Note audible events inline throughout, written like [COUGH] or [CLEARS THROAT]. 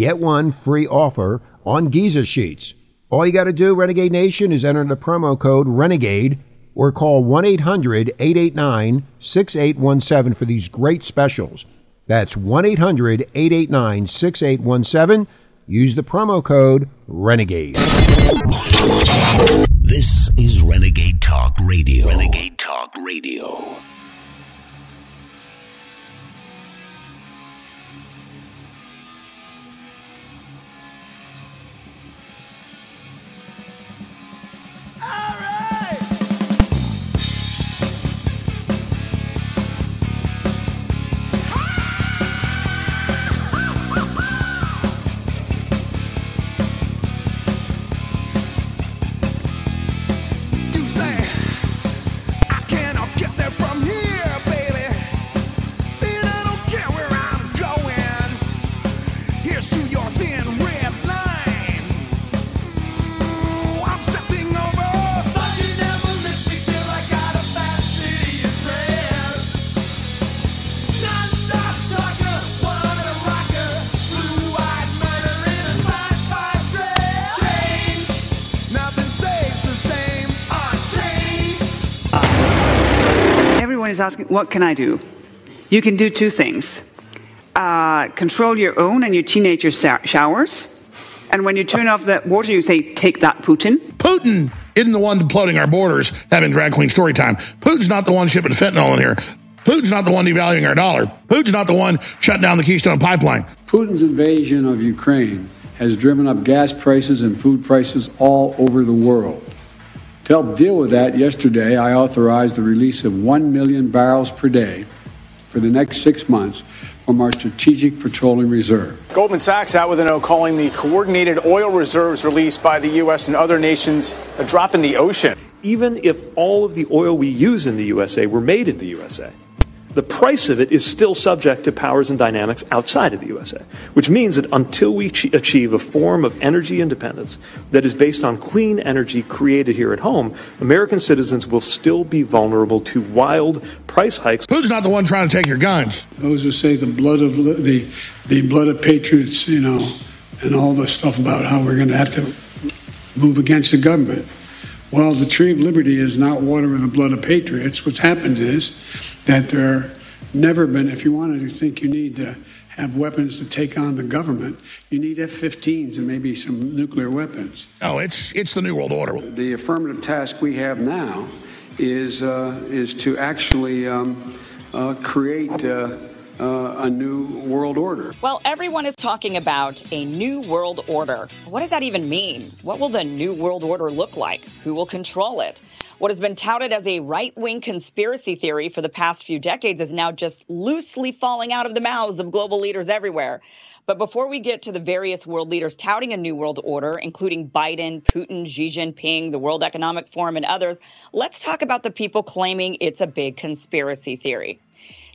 get one free offer on Giza sheets. All you got to do, Renegade Nation, is enter the promo code RENEGADE or call 1 800 889 6817 for these great specials. That's 1 800 889 6817. Use the promo code RENEGADE. This is Renegade Talk Radio. Renegade Talk Radio. Is asking, what can I do? You can do two things. Uh, control your own and your teenager showers. And when you turn off the water, you say, take that, Putin. Putin isn't the one flooding our borders having drag queen story time. Putin's not the one shipping fentanyl in here. Putin's not the one devaluing our dollar. Putin's not the one shutting down the Keystone Pipeline. Putin's invasion of Ukraine has driven up gas prices and food prices all over the world. To help deal with that, yesterday I authorized the release of 1 million barrels per day for the next six months from our Strategic Petroleum Reserve. Goldman Sachs out with a note calling the coordinated oil reserves released by the U.S. and other nations a drop in the ocean. Even if all of the oil we use in the USA were made in the USA, the price of it is still subject to powers and dynamics outside of the USA, which means that until we achieve a form of energy independence that is based on clean energy created here at home, American citizens will still be vulnerable to wild price hikes. Who's not the one trying to take your guns? Those who say the blood of the the blood of patriots, you know, and all the stuff about how we're going to have to move against the government. Well, the tree of liberty is not water with the blood of patriots. What's happened is that there never been, if you wanted to think you need to have weapons to take on the government, you need F-15s and maybe some nuclear weapons. No, it's it's the new world order. The affirmative task we have now is uh, is to actually um, uh, create. Uh, uh, a new world order. Well, everyone is talking about a new world order. What does that even mean? What will the new world order look like? Who will control it? What has been touted as a right wing conspiracy theory for the past few decades is now just loosely falling out of the mouths of global leaders everywhere. But before we get to the various world leaders touting a new world order, including Biden, Putin, Xi Jinping, the World Economic Forum, and others, let's talk about the people claiming it's a big conspiracy theory.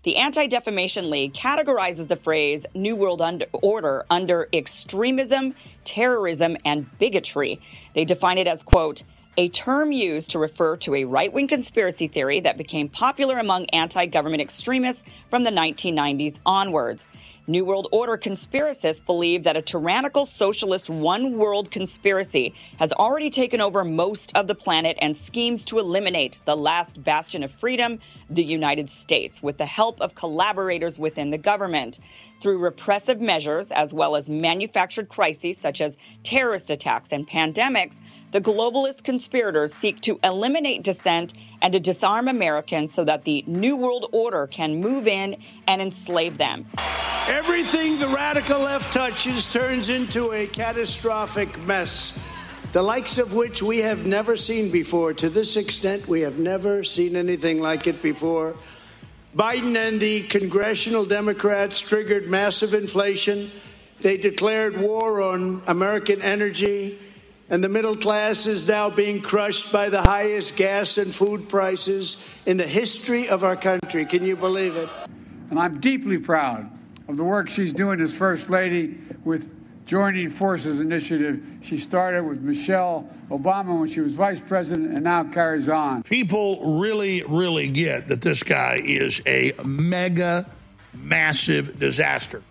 The Anti Defamation League categorizes the phrase New World Order under extremism, terrorism, and bigotry. They define it as, quote, a term used to refer to a right wing conspiracy theory that became popular among anti government extremists from the 1990s onwards. New World Order conspiracists believe that a tyrannical socialist one world conspiracy has already taken over most of the planet and schemes to eliminate the last bastion of freedom, the United States, with the help of collaborators within the government. Through repressive measures, as well as manufactured crises such as terrorist attacks and pandemics, the globalist conspirators seek to eliminate dissent and to disarm Americans so that the New World Order can move in and enslave them. Everything the radical left touches turns into a catastrophic mess, the likes of which we have never seen before. To this extent, we have never seen anything like it before. Biden and the congressional Democrats triggered massive inflation. They declared war on American energy and the middle class is now being crushed by the highest gas and food prices in the history of our country. Can you believe it? And I'm deeply proud of the work she's doing as First Lady with Joining Forces Initiative. She started with Michelle Obama when she was Vice President and now carries on. People really, really get that this guy is a mega, massive disaster.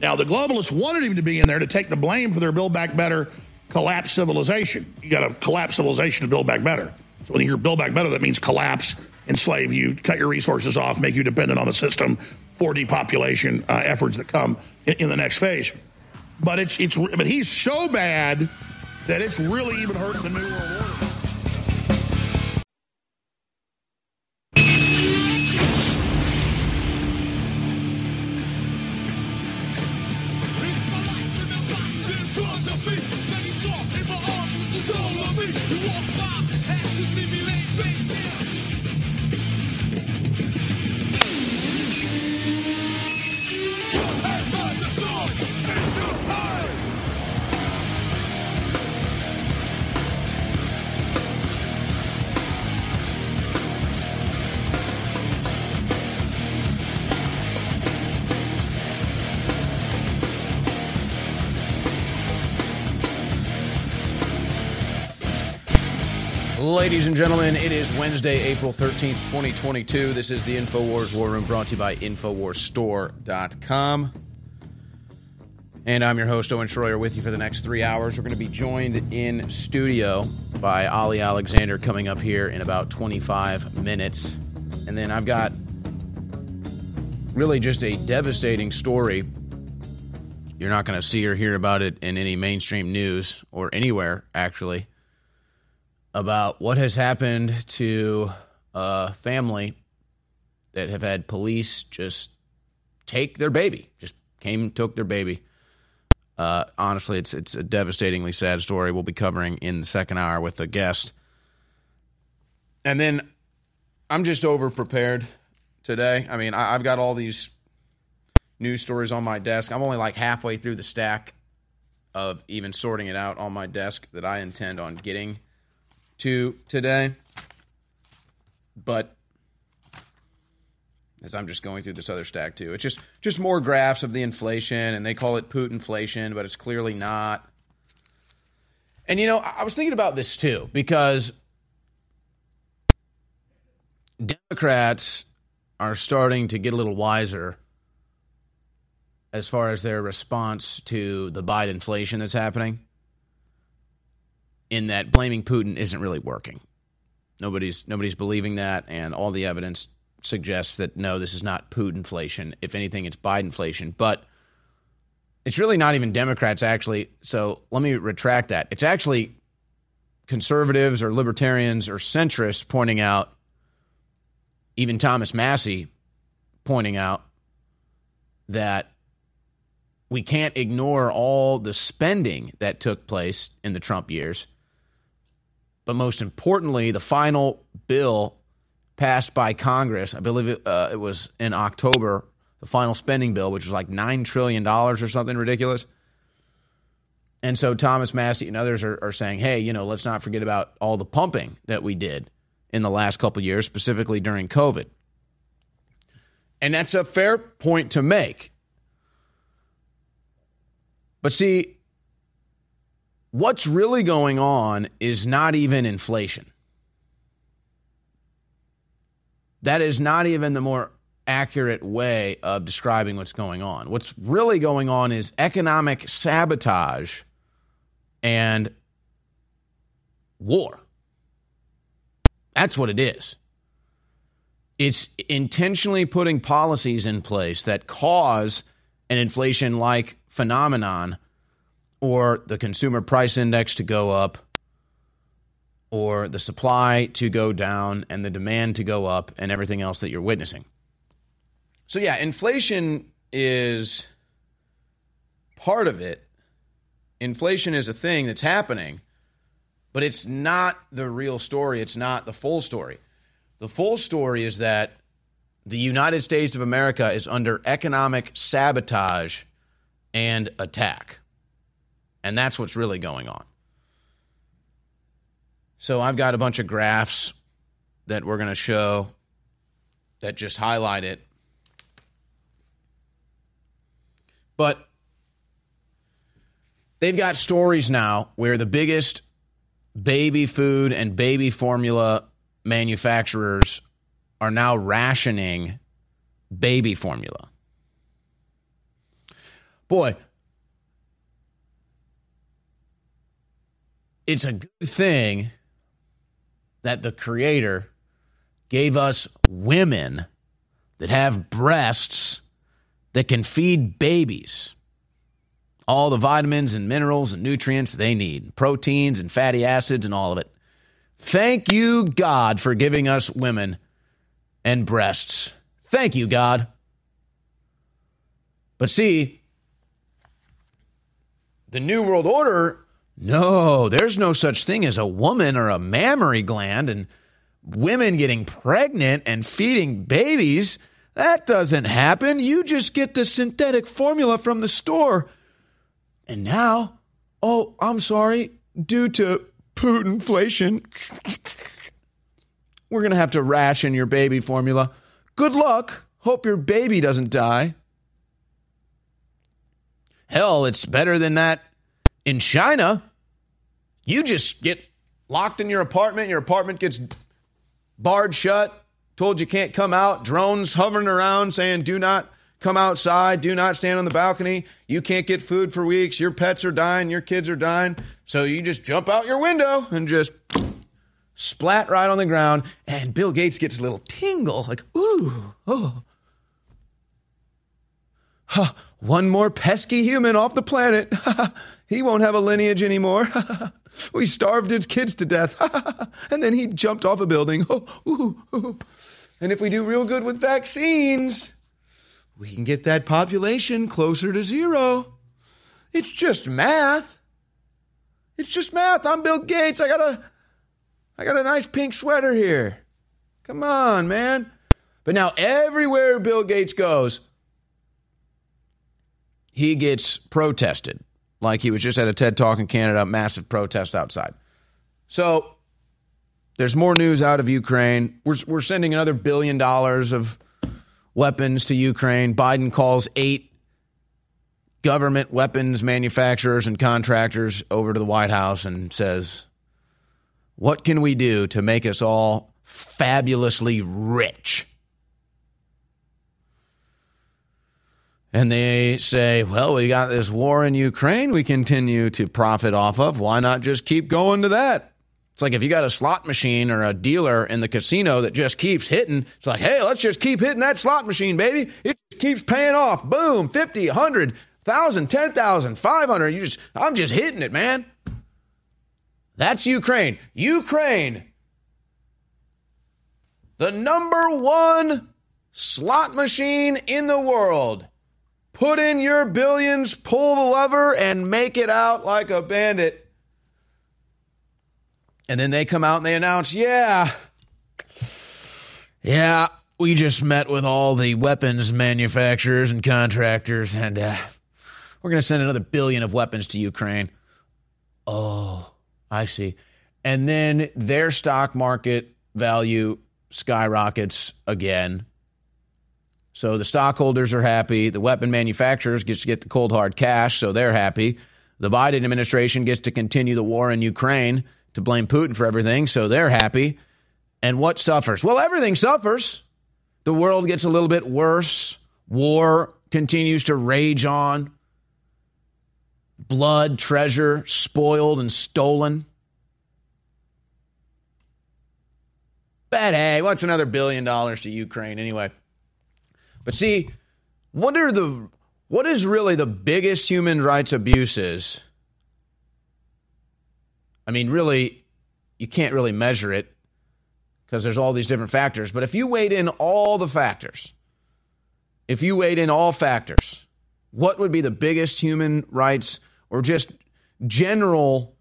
Now, the globalists wanted him to be in there to take the blame for their Build Back Better collapse civilization. You got to collapse civilization to build back better. So when you hear build back better, that means collapse, enslave you, cut your resources off, make you dependent on the system for depopulation uh, efforts that come in, in, the next phase. But it's it's but he's so bad that it's really even hurting the new world order. Ladies and gentlemen, it is Wednesday, April 13th, 2022. This is the InfoWars War Room brought to you by InfoWarsStore.com. And I'm your host, Owen Shroyer, with you for the next three hours. We're going to be joined in studio by Ali Alexander coming up here in about 25 minutes. And then I've got really just a devastating story. You're not going to see or hear about it in any mainstream news or anywhere, actually about what has happened to a family that have had police just take their baby, just came took their baby. Uh, honestly, it's it's a devastatingly sad story. We'll be covering in the second hour with a guest, and then I'm just over prepared today. I mean, I, I've got all these news stories on my desk. I'm only like halfway through the stack of even sorting it out on my desk that I intend on getting to today. But as I'm just going through this other stack too, it's just just more graphs of the inflation, and they call it Putin inflation, but it's clearly not. And you know, I was thinking about this too because Democrats are starting to get a little wiser as far as their response to the Biden inflation that's happening in that blaming Putin isn't really working. Nobody's nobody's believing that, and all the evidence suggests that no, this is not Putin inflation. If anything, it's Biden inflation. But it's really not even Democrats actually. So let me retract that. It's actually conservatives or libertarians or centrists pointing out, even Thomas Massie pointing out that we can't ignore all the spending that took place in the Trump years but most importantly, the final bill passed by Congress, I believe it, uh, it was in October, the final spending bill, which was like $9 trillion or something ridiculous. And so Thomas Massie and others are, are, saying, hey, you know, let's not forget about all the pumping that we did in the last couple years, specifically during COVID. And that's a fair point to make. But see, What's really going on is not even inflation. That is not even the more accurate way of describing what's going on. What's really going on is economic sabotage and war. That's what it is. It's intentionally putting policies in place that cause an inflation like phenomenon or the consumer price index to go up or the supply to go down and the demand to go up and everything else that you're witnessing. So, yeah, inflation is part of it. Inflation is a thing that's happening, but it's not the real story. It's not the full story. The full story is that the United States of America is under economic sabotage and attack. And that's what's really going on. So I've got a bunch of graphs that we're going to show that just highlight it. But they've got stories now where the biggest baby food and baby formula manufacturers are now rationing baby formula. Boy, it's a good thing that the Creator gave us women that have breasts that can feed babies all the vitamins and minerals and nutrients they need, proteins and fatty acids and all of it. Thank you, God, for giving us women and breasts. Thank you, God. But see, the New World Order no, there's no such thing as a woman or a mammary gland and women getting pregnant and feeding babies. That doesn't happen. You just get the synthetic formula from the store. And now, oh, I'm sorry, due to Putin inflation, [LAUGHS] we're going to have to ration your baby formula. Good luck. Hope your baby doesn't die. Hell, it's better than that in China. You just get locked in your apartment, your apartment gets barred shut, told you can't come out, drones hovering around saying, do not come outside, do not stand on the balcony. You can't get food for weeks, your pets are dying, your kids are dying. So you just jump out your window and just splat right on the ground. And Bill Gates gets a little tingle like, ooh, oh. Huh, one more pesky human off the planet. [LAUGHS] he won't have a lineage anymore. [LAUGHS] we starved his kids to death. [LAUGHS] and then he jumped off a building. [LAUGHS] and if we do real good with vaccines, we can get that population closer to zero. It's just math. It's just math. I'm Bill Gates. I got a I got a nice pink sweater here. Come on, man. But now everywhere Bill Gates goes, he gets protested. Like he was just at a TED Talk in Canada, massive protests outside. So there's more news out of Ukraine. We're, we're sending another billion dollars of weapons to Ukraine. Biden calls eight government weapons manufacturers and contractors over to the White House and says, What can we do to make us all fabulously rich? And they say, well, we got this war in Ukraine we continue to profit off of. Why not just keep going to that? It's like if you got a slot machine or a dealer in the casino that just keeps hitting, it's like, hey, let's just keep hitting that slot machine, baby. It keeps paying off. Boom, 50, 100, 1,000, 10,000, 500. You just, I'm just hitting it, man. That's Ukraine. Ukraine, the number one slot machine in the world Put in your billions, pull the lever, and make it out like a bandit. And then they come out and they announce, yeah, yeah, we just met with all the weapons manufacturers and contractors, and uh, we're going to send another billion of weapons to Ukraine. Oh, I see. And then their stock market value skyrockets again so the stockholders are happy. The weapon manufacturers get to get the cold hard cash, so they're happy. The Biden administration gets to continue the war in Ukraine to blame Putin for everything, so they're happy. And what suffers? Well, everything suffers. The world gets a little bit worse. War continues to rage on. Blood, treasure spoiled and stolen. But hey, what's another billion dollars to Ukraine anyway? But see, what are the What is really the biggest human rights abuses? I mean, really, you can't really measure it because there's all these different factors. But if you weighed in all the factors, if you weighed in all factors, what would be the biggest human rights or just general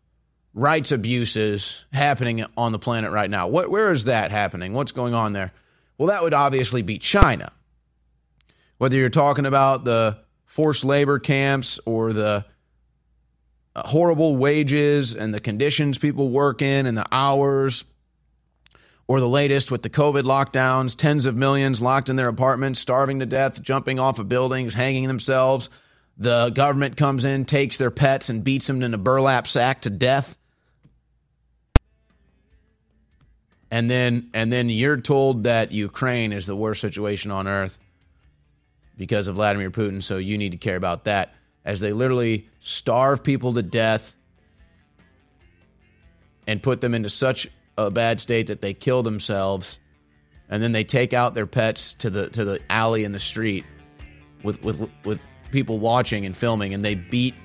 rights abuses happening on the planet right now? What, where is that happening? What's going on there? Well, that would obviously be China. Whether you're talking about the forced labor camps or the uh, horrible wages and the conditions people work in and the hours, or the latest with the COVID lockdowns, tens of millions locked in their apartments, starving to death, jumping off of buildings, hanging themselves. The government comes in, takes their pets, and beats them in a burlap sack to death. And then, and then you're told that Ukraine is the worst situation on earth because of Vladimir Putin, so you need to care about that as they literally starve people to death and put them into such a bad state that they kill themselves and then they take out their pets to the to the alley in the street with with with people watching and filming and they beat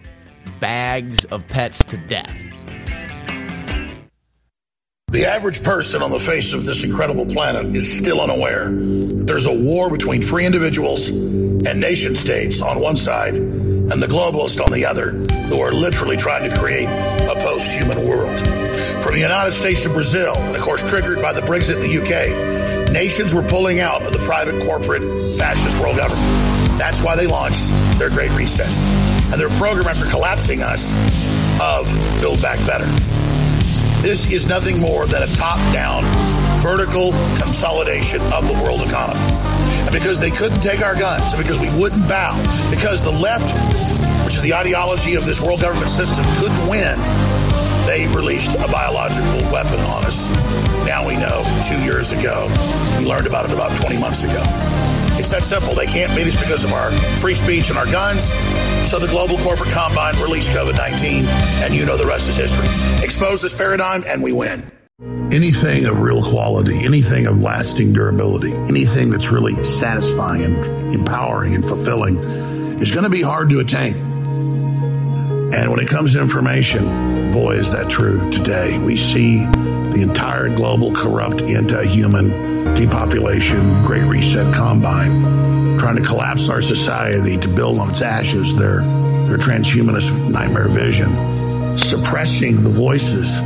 bags of pets to death. The average person on the face of this incredible planet is still unaware that there's a war between free individuals and nation states on one side and the globalists on the other who are literally trying to create a post human world. From the United States to Brazil, and of course, triggered by the Brexit in the UK, nations were pulling out of the private corporate fascist world government. That's why they launched their Great Reset. And their program after collapsing us of Build Back Better. This is nothing more than a top down, vertical consolidation of the world economy. And because they couldn't take our guns, and because we wouldn't bow, because the left, which is the ideology of this world government system, couldn't win, they released a biological weapon on us. Now we know two years ago. We learned about it about 20 months ago. It's that simple. They can't beat us because of our free speech and our guns. So the global corporate combine released COVID 19, and you know the rest is history. Expose this paradigm, and we win. Anything of real quality, anything of lasting durability, anything that's really satisfying and empowering and fulfilling is going to be hard to attain. And when it comes to information, boy, is that true today. We see the entire global corrupt anti-human depopulation, great reset combine, trying to collapse our society to build on its ashes their, their transhumanist nightmare vision, suppressing the voices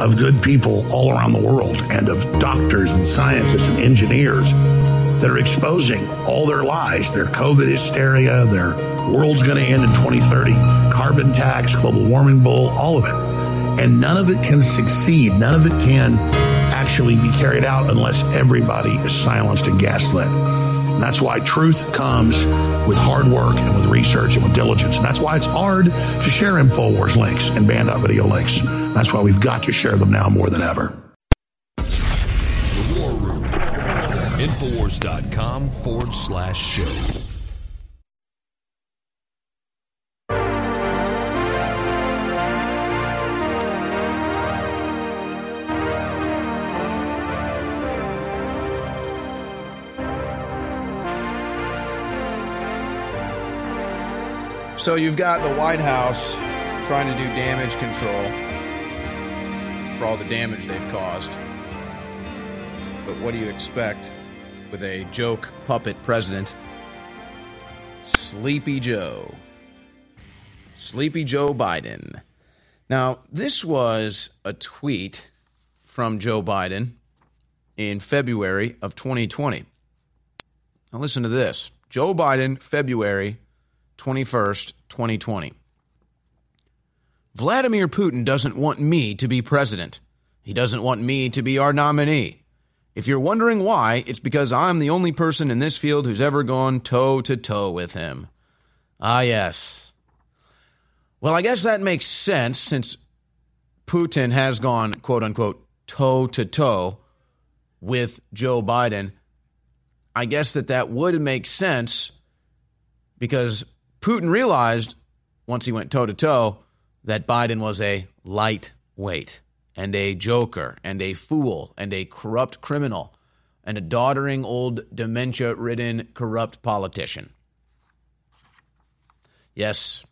of good people all around the world and of doctors and scientists and engineers that are exposing all their lies, their COVID hysteria, their world's going to end in 2030, carbon tax, global warming bull, all of it. And none of it can succeed. None of it can actually be carried out unless everybody is silenced and gaslit. And that's why truth comes with hard work and with research and with diligence. And that's why it's hard to share InfoWars links and banned.video links. That's why we've got to share them now more than ever. The War Room. Infowars.com forward slash show. So you've got the White House trying to do damage control for all the damage they've caused. But what do you expect with a joke puppet president? Sleepy Joe. Sleepy Joe Biden. Now, this was a tweet from Joe Biden in February of 2020. Now, listen to this Joe Biden, February 21st, 2020. Vladimir Putin doesn't want me to be president. He doesn't want me to be our nominee. If you're wondering why, it's because I'm the only person in this field who's ever gone toe to toe with him. Ah, yes. Well, I guess that makes sense since Putin has gone, quote unquote, toe to toe with Joe Biden. I guess that that would make sense because Putin realized once he went toe to toe that Biden was a lightweight and a joker and a fool and a corrupt criminal and a doddering old dementia ridden corrupt politician. Yes.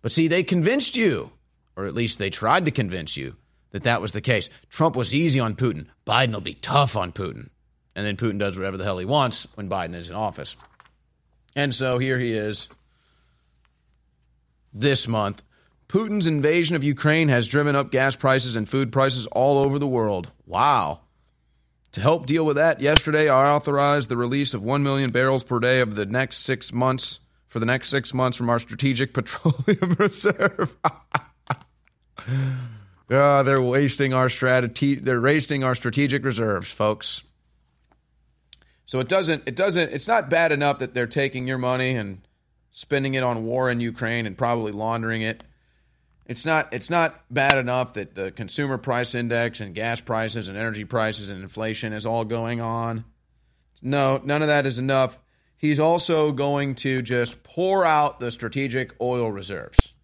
But see, they convinced you, or at least they tried to convince you, that that was the case. Trump was easy on Putin. Biden will be tough on Putin. And then Putin does whatever the hell he wants when Biden is in office. And so here he is this month. Putin's invasion of Ukraine has driven up gas prices and food prices all over the world. Wow. To help deal with that, yesterday I authorized the release of 1 million barrels per day of the next six months for the next six months from our strategic [LAUGHS] petroleum reserve. [LAUGHS] Ah, they're wasting our strategy. They're wasting our strategic reserves, folks. So it doesn't. It doesn't. It's not bad enough that they're taking your money and spending it on war in Ukraine and probably laundering it. It's not. It's not bad enough that the consumer price index and gas prices and energy prices and inflation is all going on. No, none of that is enough. He's also going to just pour out the strategic oil reserves.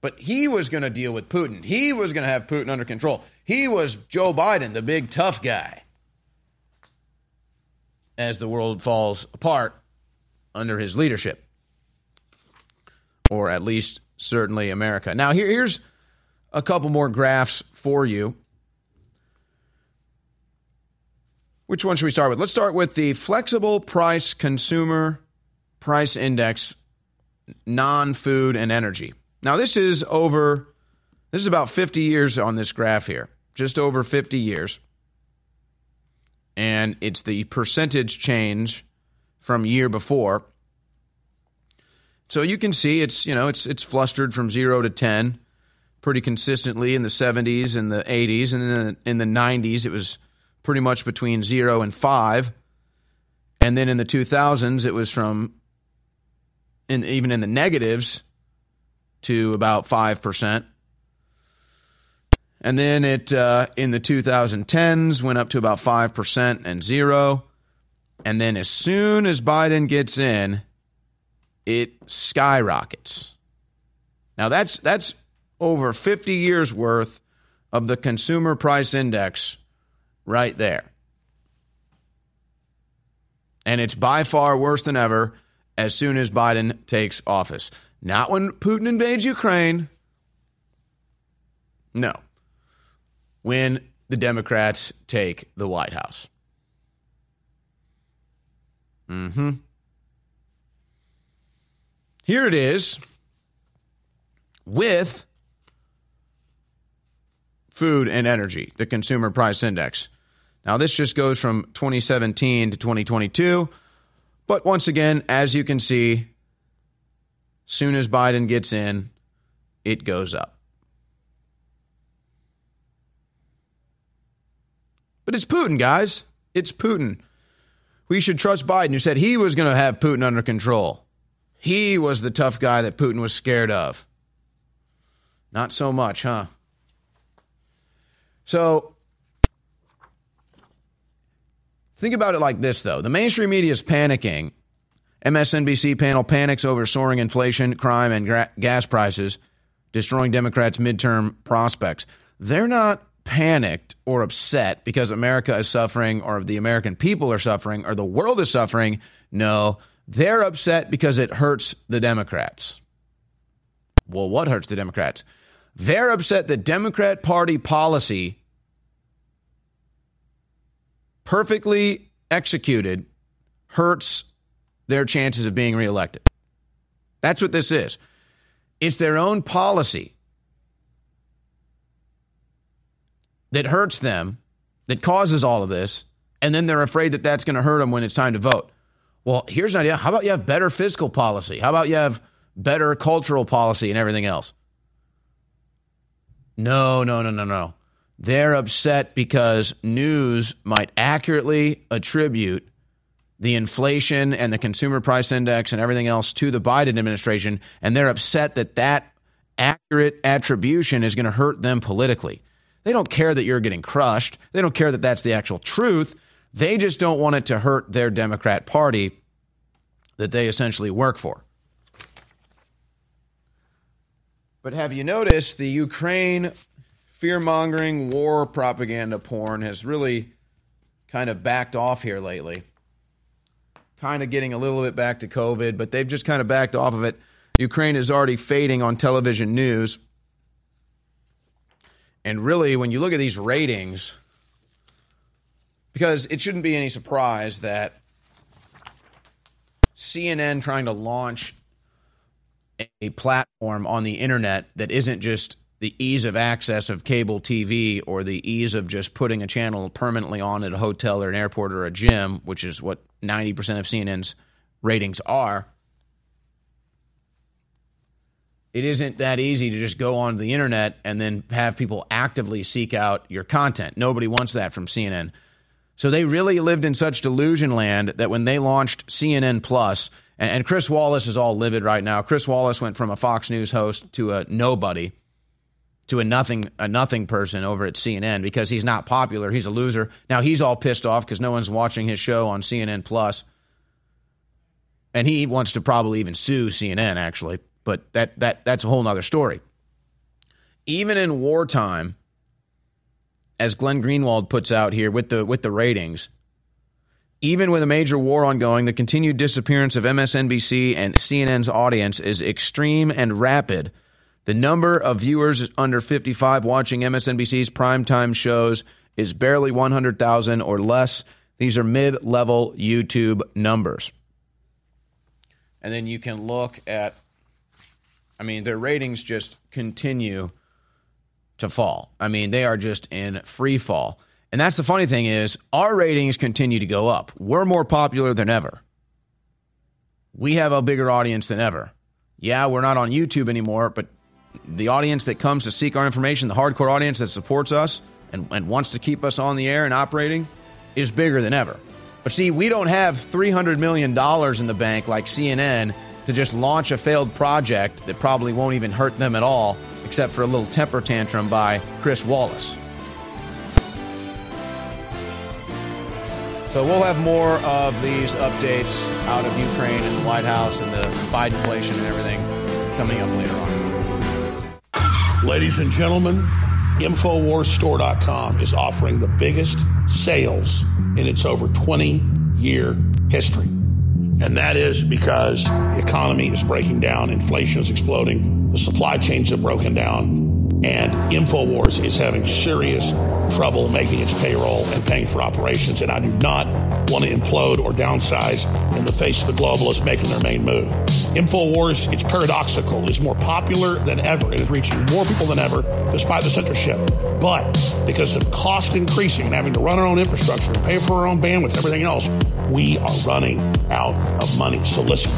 But he was going to deal with Putin. He was going to have Putin under control. He was Joe Biden, the big tough guy. As the world falls apart under his leadership, or at least certainly America. Now, here, here's a couple more graphs for you. Which one should we start with? Let's start with the flexible price consumer price index, non food and energy. Now, this is over, this is about 50 years on this graph here, just over 50 years. And it's the percentage change from year before. So you can see it's, you know, it's it's flustered from 0 to 10 pretty consistently in the 70s and the 80s and then in the 90s it was pretty much between 0 and 5. And then in the 2000s it was from in even in the negatives to about 5%. And then it uh, in the 2010s went up to about 5% and zero. And then as soon as Biden gets in, it skyrockets. Now that's that's over 50 years worth of the consumer price index right there. And it's by far worse than ever as soon as Biden takes office. Not when Putin invades Ukraine. No. When the Democrats take the White House. Mm-hmm. Here it is with food and energy, the consumer price index. Now, this just goes from 2017 to 2022. But once again, as you can see, Soon as Biden gets in, it goes up. But it's Putin, guys. It's Putin. We should trust Biden, who said he was going to have Putin under control. He was the tough guy that Putin was scared of. Not so much, huh? So, think about it like this, though. The mainstream media is panicking MSNBC panel panics over soaring inflation, crime, and gra- gas prices, destroying Democrats' midterm prospects. They're not panicked or upset because America is suffering or the American people are suffering or the world is suffering. No, they're upset because it hurts the Democrats. Well, what hurts the Democrats? They're upset that Democrat Party policy, perfectly executed, hurts their chances of being reelected. That's what this is. It's their own policy that hurts them, that causes all of this, and then they're afraid that that's going to hurt them when it's time to vote. Well, here's an idea. How about you have better fiscal policy? How about you have better cultural policy and everything else? No, no, no, no, no. They're upset because news might accurately attribute the inflation and the consumer price index and everything else to the Biden administration, and they're upset that that accurate attribution is going to hurt them politically. They don't care that you're getting crushed. They don't care that that's the actual truth. They just don't want it to hurt their Democrat Party that they essentially work for. But have you noticed the Ukraine fear mongering war propaganda porn has really kind of backed off here lately? kind of getting a little bit back to COVID, but they've just kind of backed off of it. Ukraine is already fading on television news. And really, when you look at these ratings, because it shouldn't be any surprise that CNN trying to launch a platform on the internet that isn't just the ease of access of cable TV or the ease of just putting a channel permanently on at a hotel or an airport or a gym, which is what 90% of CNN's ratings are. It isn't that easy to just go on the internet and then have people actively seek out your content. Nobody wants that from CNN. So they really lived in such delusion land that when they launched CNN Plus, and Chris Wallace is all livid right now. Chris Wallace went from a Fox News host to a nobody, to a nothing a nothing person over at CNN because he's not popular. He's a loser. Now he's all pissed off because no one's watching his show on CNN. Plus, and he wants to probably even sue CNN actually. But that that that's a whole nother story. Even in wartime, as Glenn Greenwald puts out here with the with the ratings, even with a major war ongoing, the continued disappearance of MSNBC and CNN's audience is extreme and rapid. The number of viewers under 55 watching MSNBC's primetime shows is barely 100,000 or less. These are mid level YouTube numbers. And then you can look at, I mean, their ratings just continue to fall. I mean, they are just in free fall. And that's the funny thing is our ratings continue to go up. We're more popular than ever. We have a bigger audience than ever. Yeah, we're not on YouTube anymore, but the audience that comes to seek our information, the hardcore audience that supports us and, and wants to keep us on the air and operating, is bigger than ever. But see, we don't have $300 million in the bank like CNN to just launch a failed project that probably won't even hurt them at all, except for a little temper tantrum by Chris Wallace. So we'll have more of these updates out of Ukraine and the White House and the Bidenflation and everything coming up later on. Ladies and gentlemen, InfoWarsStore.com is offering the biggest sales in its over 20 year history. And that is because the economy is breaking down, inflation is exploding, the supply chains have broken down, and InfoWars is having serious trouble making its payroll and paying for operations. And I do not want to implode or downsize in the face of the globalists making their main move. InfoWars, it's paradoxical, is more popular than ever. It is reaching more people than ever despite the censorship. But because of cost increasing and having to run our own infrastructure and pay for our own bandwidth, everything else, we are running out of money. So listen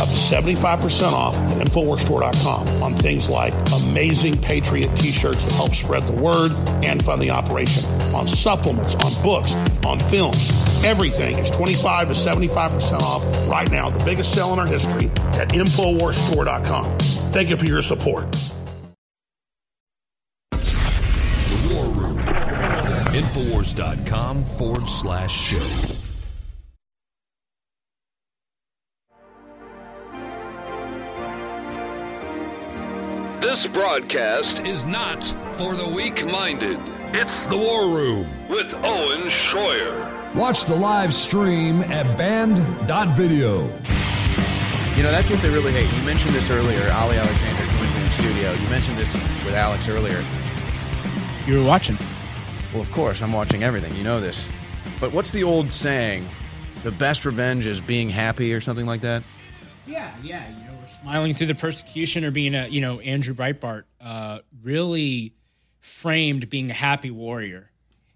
up to 75% off at InfoWarsStore.com on things like amazing Patriot t-shirts that help spread the word and fund the operation, on supplements, on books, on films. Everything is 25 to 75% off right now, the biggest sale in our history at InfoWarsStore.com. Thank you for your support. The War Room. Infowars.com forward slash show. This broadcast is not for the weak minded. It's the War Room with Owen Shroyer. Watch the live stream at banned.video. You know, that's what they really hate. You mentioned this earlier. Ali Alexander joined me in the studio. You mentioned this with Alex earlier. You were watching. Well, of course, I'm watching everything. You know this. But what's the old saying? The best revenge is being happy or something like that? Yeah, yeah. Smiling through the persecution or being a, you know, Andrew Breitbart uh, really framed being a happy warrior.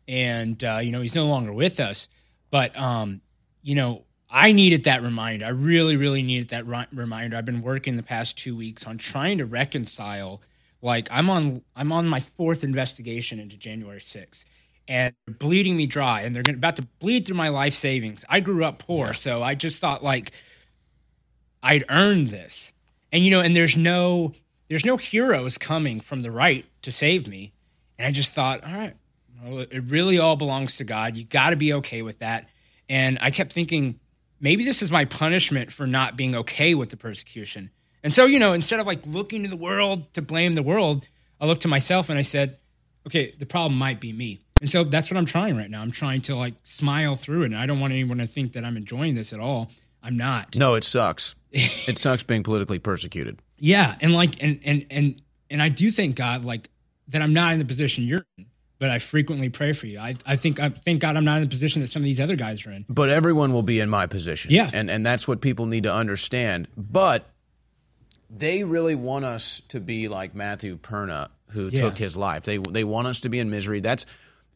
And, uh, you know, he's no longer with us. But, um, you know, I needed that reminder. I really, really needed that ri- reminder. I've been working the past two weeks on trying to reconcile. Like I'm on, I'm on my fourth investigation into January 6th, and they're bleeding me dry, and they're gonna, about to bleed through my life savings. I grew up poor, so I just thought like I'd earned this, and you know, and there's no, there's no heroes coming from the right to save me, and I just thought, all right, well, it really all belongs to God. You got to be okay with that. And I kept thinking, maybe this is my punishment for not being okay with the persecution. And so, you know, instead of like looking to the world to blame the world, I looked to myself and I said, okay, the problem might be me. And so that's what I'm trying right now. I'm trying to like smile through it. And I don't want anyone to think that I'm enjoying this at all. I'm not. No, it sucks. [LAUGHS] it sucks being politically persecuted. Yeah, and like and and and and I do thank God like that I'm not in the position you're in, but I frequently pray for you. I I think I thank God I'm not in the position that some of these other guys are in. But everyone will be in my position. Yeah. And and that's what people need to understand. But they really want us to be like Matthew Perna who Yeah. took his life. They they want us to be in misery. That's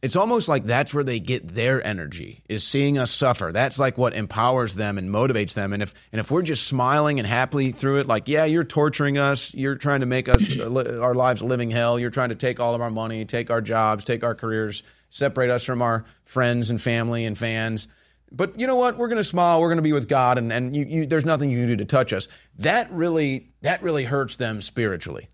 it's almost like that's where they get their energy is seeing us suffer. That's like what empowers them and motivates them. And if and if we're just smiling and happily through it, like yeah, you're torturing us, you're trying to make us uh, our lives a living hell. You're trying to take all of our money, take our jobs, take our careers, separate us from our friends and family and fans. But you know what? We're going to smile. We're going to be with God, and and you, you, there's nothing you can do to touch us. That really that really hurts them spiritually.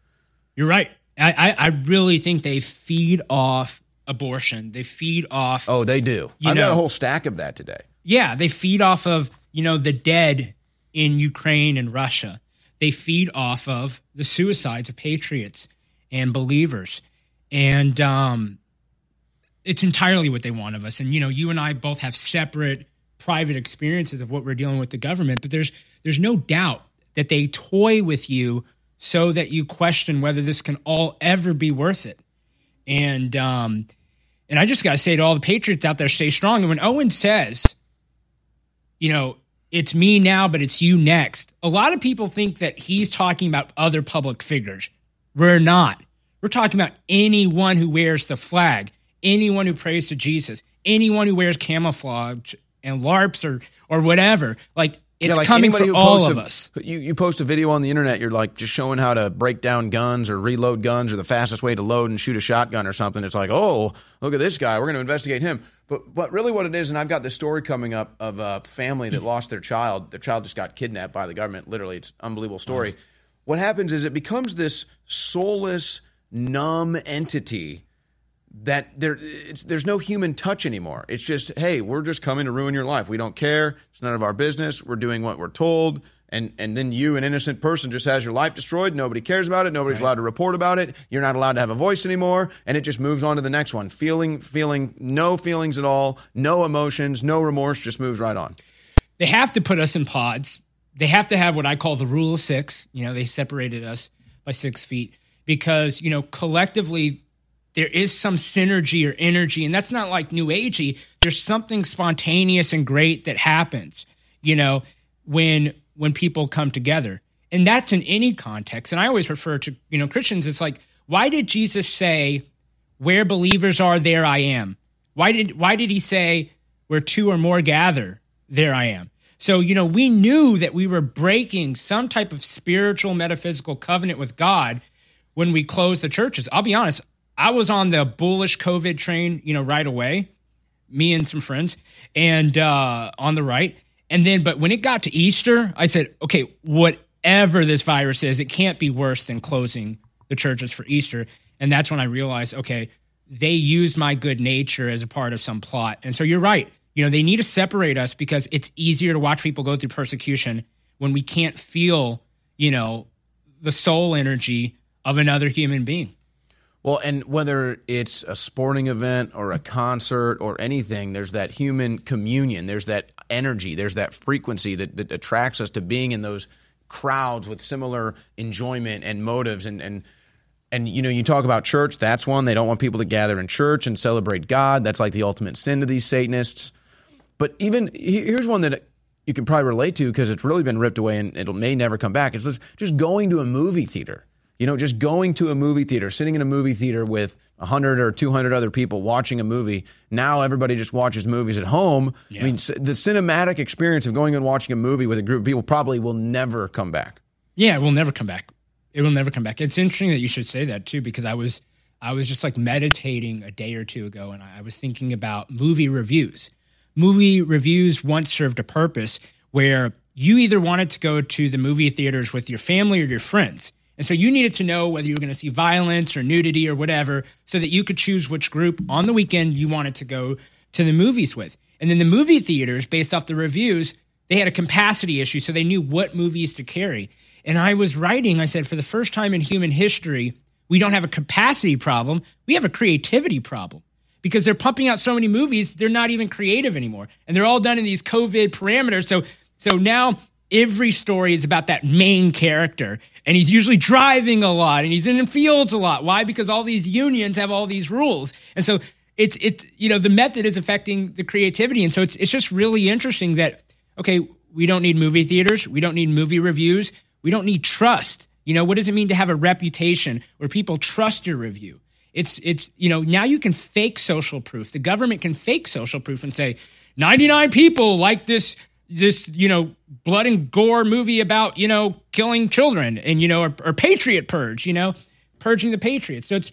You're right. I, I, I really think they feed off abortion. They feed off. Oh, they do. You I've got a whole stack of that today. Yeah, they feed off of, you know, the dead in Ukraine and Russia. They feed off of the suicides of patriots and believers. And um, it's entirely what they want of us. And, you know, you and I both have separate private experiences of what we're dealing with the government, but there's there's no doubt that they toy with you so that you question whether this can all ever be worth it. And um, and I just got to say to all the Patriots out there, stay strong. And when Owen says, you know, it's me now, but it's you next, a lot of people think that he's talking about other public figures. We're not. We're talking about anyone who wears the flag, anyone who prays to Jesus, anyone who wears camouflage and LARPs or or whatever. Like it's Yeah, like coming for all of a- us. You, you post a video on the internet, you're like just showing how to break down guns or reload guns or the fastest way to load and shoot a shotgun or something. It's like, oh, look at this guy. We're going to investigate him. But but really, what it is, and I've got this story coming up of a family that lost their child. Their child just got kidnapped by the government. Literally, it's an unbelievable story. What happens is it becomes this soulless, numb entity that there it's, there's no human touch anymore. It's just, hey, we're just coming to ruin your life. We don't care. It's none of our business. We're doing what we're told. And and then you, an innocent person, just has your life destroyed. Nobody cares about it. Nobody's allowed to report about it. You're not allowed to have a voice anymore. And it just moves on to the next one. Feeling, feeling no feelings at all, no emotions, no remorse, just moves right on. they have to put us in pods. They have to have what I call the rule of six. You know, they separated us by six feet because, you know, collectively there is some synergy or energy, and that's not like new agey. There's something spontaneous and great that happens, you know, when when people come together. And that's in any context. And I always refer to, you know, Christians, it's like, why did Jesus say, where believers are, there I am? Why did why did he say where two or more gather, there I am? So, you know, we knew that we were breaking some type of spiritual metaphysical covenant with God when we closed the churches. I'll be honest, I was on the bullish COVID train, you know, right away, me and some friends, and uh, on the right. And then, but when it got to Easter, I said, okay, whatever this virus is, it can't be worse than closing the churches for Easter. And that's when I realized, okay, they use my good nature as a part of some plot. And so you're right. You know, they need to separate us because it's easier to watch people go through persecution when we can't feel, you know, the soul energy of another human being. Well, and whether it's a sporting event or a concert or anything, there's that human communion. There's that energy. There's that frequency that, that attracts us to being in those crowds with similar enjoyment and motives. And, and, and, you know, you talk about church, that's one. They don't want people to gather in church and celebrate God. That's like the ultimate sin to these Satanists. But even here's one that you can probably relate to because it's really been ripped away and it may never come back. It's just- just going to a movie theater. You know, just going to a movie theater, sitting in a movie theater with 100 or 200 other people watching a movie. Now everybody just watches movies at home. I mean, the cinematic experience of going and watching a movie with a group of people probably will never come back. Yeah, it will never come back. It will never come back. It's interesting that you should say that too, because I was I was just like meditating a day or two ago, and I was thinking about movie reviews. Movie reviews once served a purpose where you either wanted to go to the movie theaters with your family or your friends. And so you needed to know whether you were going to see violence or nudity or whatever so that you could choose which group on the weekend you wanted to go to the movies with. And then the movie theaters, based off the reviews, they had a capacity issue, so they knew what movies to carry. And I was writing, I said, for the first time in human history, we don't have a capacity problem, we have a creativity problem. because they're pumping out so many movies, they're not even creative anymore. And they're all done in these COVID parameters. So so now every story is about that main character and he's usually driving a lot and he's in fields a lot. Why? Because all these unions have all these rules. And so it's it's you know the method is affecting the creativity and so it's it's just really interesting that okay, we don't need movie theaters, we don't need movie reviews, we don't need trust. You know, what does it mean to have a reputation where people trust your review? It's it's you know, now you can fake social proof. The government can fake social proof and say 99 people like this this you know blood and gore movie about you know killing children and you know or, or patriot purge you know purging the patriots. So it's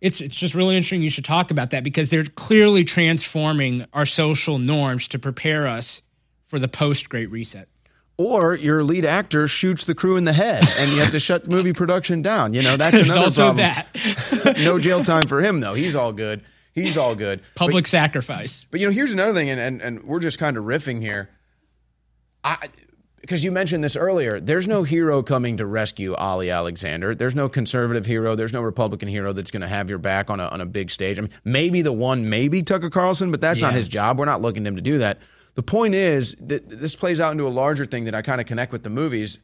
it's it's just really interesting you should talk about that because they're clearly transforming our social norms to prepare us for the post great reset. Or your lead actor shoots the crew in the head and you have to shut movie production down. You know that's [LAUGHS] There's another also problem. that. [LAUGHS] no jail time for him though. He's all good. He's all good. Public But- sacrifice but you know, here's another thing, and, and, and we're just kind of riffing here. I because you mentioned this earlier, there's no hero coming to rescue Ali Alexander. There's no conservative hero. There's no Republican hero that's going to have your back on a on a big stage. I mean, maybe the one, maybe Tucker Carlson, but that's not his job. We're not looking to him to do that. The point is that this plays out into a larger thing that I kind of connect with the movies.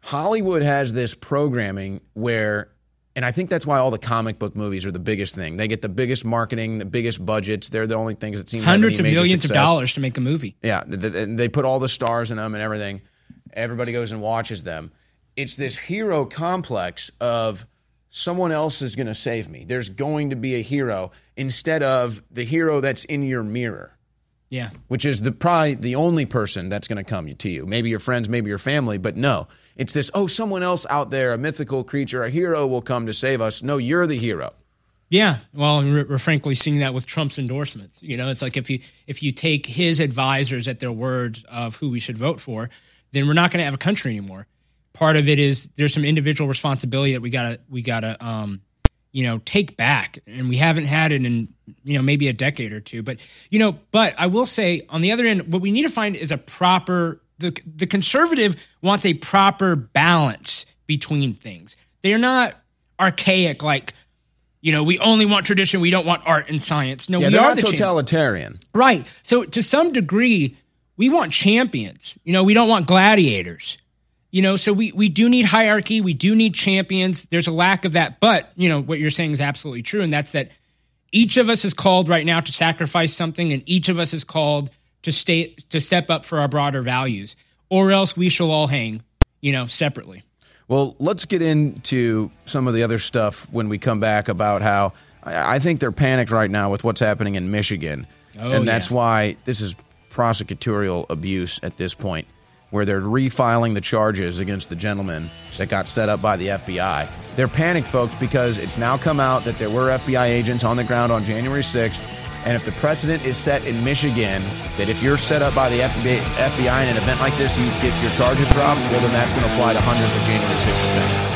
Hollywood has this programming where, and I think that's why all the comic book movies are the biggest thing. They get the biggest marketing, the biggest budgets. They're the only things that seem hundreds of millions of dollars to make a movie Yeah, th- th- and they put all the stars in them and everything. Everybody goes and watches them. It's this hero complex of someone else is going to save me. There's going to be a hero instead of the hero that's in your mirror yeah which is the probably the only person that's going to come to you. Maybe your friends, maybe your family, but no, it's this. Oh, someone else out there, a mythical creature, a hero will come to save us. No, you're the hero. Yeah, well, we're, frankly seeing that with Trump's endorsements. You know, it's like if you if you take his advisors at their words of who we should vote for, then we're not going to have a country anymore. Part of it is there's some individual responsibility that we gotta we gotta um, you know take back, and we haven't had it in you know maybe a decade or two. But you know, but I will say on the other end, what we need to find is a proper the the conservative wants a proper balance between things. They're not archaic like you know, we only want tradition. We don't want art and science. No, yeah, we they're are not the champions. totalitarian. Right. So to some degree, we want champions. You know, we don't want gladiators. You know, so we we do need hierarchy. We do need champions. There's a lack of that. But you know, what you're saying is absolutely true, and that's that each of us is called right now to sacrifice something, and each of us is called to stay to step up for our broader values, or else we shall all hang. You know, separately. Well, let's get into some of the other stuff when we come back about how I think they're panicked right now with what's happening in Michigan. Oh, and that's yeah. why this is prosecutorial abuse at this point, where they're refiling the charges against the gentleman that got set up by the FBI. They're panicked, folks, because it's now come out that there were FBI agents on the ground on January 6th. And if the precedent is set in Michigan that if you're set up by the FBI, FBI in an event like this, you get your charges dropped, well, then that's going to apply to hundreds of January 6th events.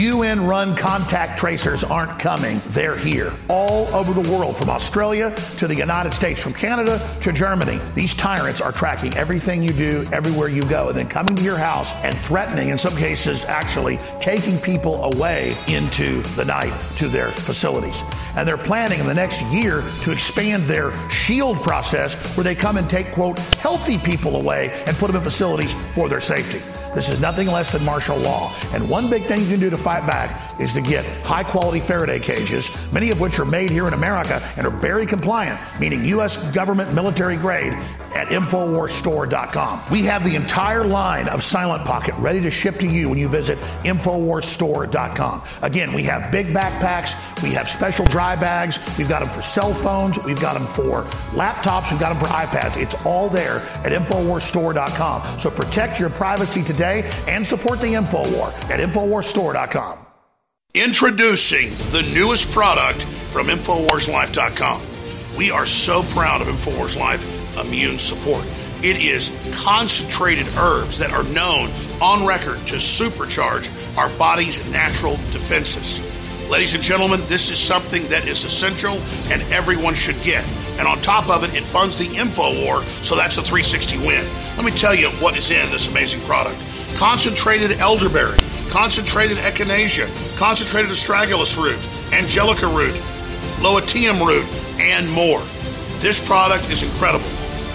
UN run contact tracers aren't coming. They're here. All over the world, from Australia to the United States, from Canada to Germany. These tyrants are tracking everything you do, everywhere you go, and then coming to your house and threatening, in some cases, actually taking people away into the night to their facilities. And they're planning in the next year to expand their shield process where they come and take, quote, healthy people away and put them in facilities for their safety. This is nothing less than martial law. And one big thing you can do to fight back is to get high quality Faraday cages, many of which are made here in America and are very compliant, meaning U.S. government military grade, at InfoWarsStore.com. We have the entire line of Silent Pocket ready to ship to you when you visit InfoWarsStore.com. Again, we have big backpacks, we have special dry bags, we've got them for cell phones, we've got them for laptops, we've got them for iPads. It's all there at InfoWarsStore.com. So protect your privacy today and support the InfoWar at InfoWarsStore.com. Introducing the newest product from InfoWarsLife.com. We are so proud of InfoWars Life Immune Support. It is concentrated herbs that are known on record to supercharge our body's natural defenses. Ladies and gentlemen, this is something that is essential and everyone should get. And on top of it, it funds the info war, so that's a 360 win. Let me tell you what is in this amazing product. Concentrated elderberry, concentrated echinacea, concentrated astragalus root, angelica root, lomatium root, and more. This product is incredible.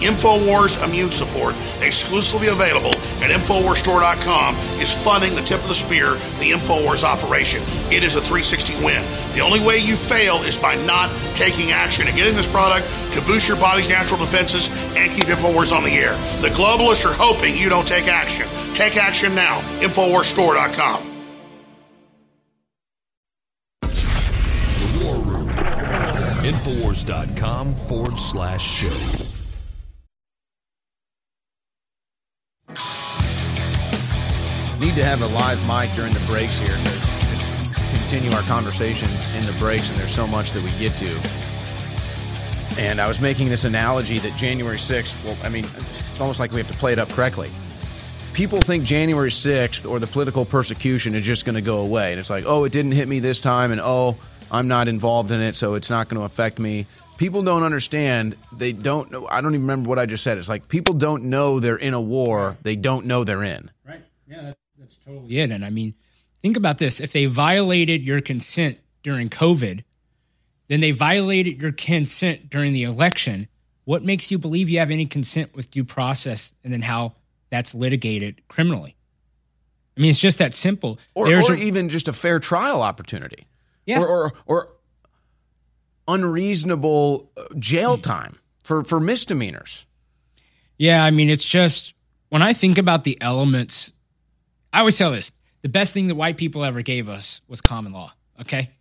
InfoWars Immune Support, exclusively available at InfoWarsStore.com, is funding the tip of the spear, the InfoWars operation. It is a 360 win. The only way you fail is by not taking action and getting this product to boost your body's natural defenses and keep InfoWars on the air. The globalists are hoping you don't take action. Take action now. InfoWarsStore.com. Infowars.com forward slash show. Need to have a live mic during the breaks here to continue our conversations in the breaks, and there's so much that we get to. And I was making this analogy that January 6th, well, I mean, it's almost like we have to play it up correctly. People think January 6th or the political persecution is just going to go away. And it's like, oh, it didn't hit me this time, and oh, I'm not involved in it, so it's not going to affect me. People don't understand. They don't know. I don't even remember what I just said. It's like people don't know they're in a war, they don't know they're in. Right. Yeah, that's, that's totally it. And I mean, think about this: if they violated your consent during COVID, then they violated your consent during the election. What makes you believe you have any consent with due process, and then how that's litigated criminally? I mean, it's just that simple. Or, or a- even just a fair trial opportunity. Yeah. Or, or, or unreasonable uh, jail time for, for misdemeanors. Yeah, I mean, it's just when I think about the elements, I always tell this the best thing that white people ever gave us was common law. Okay.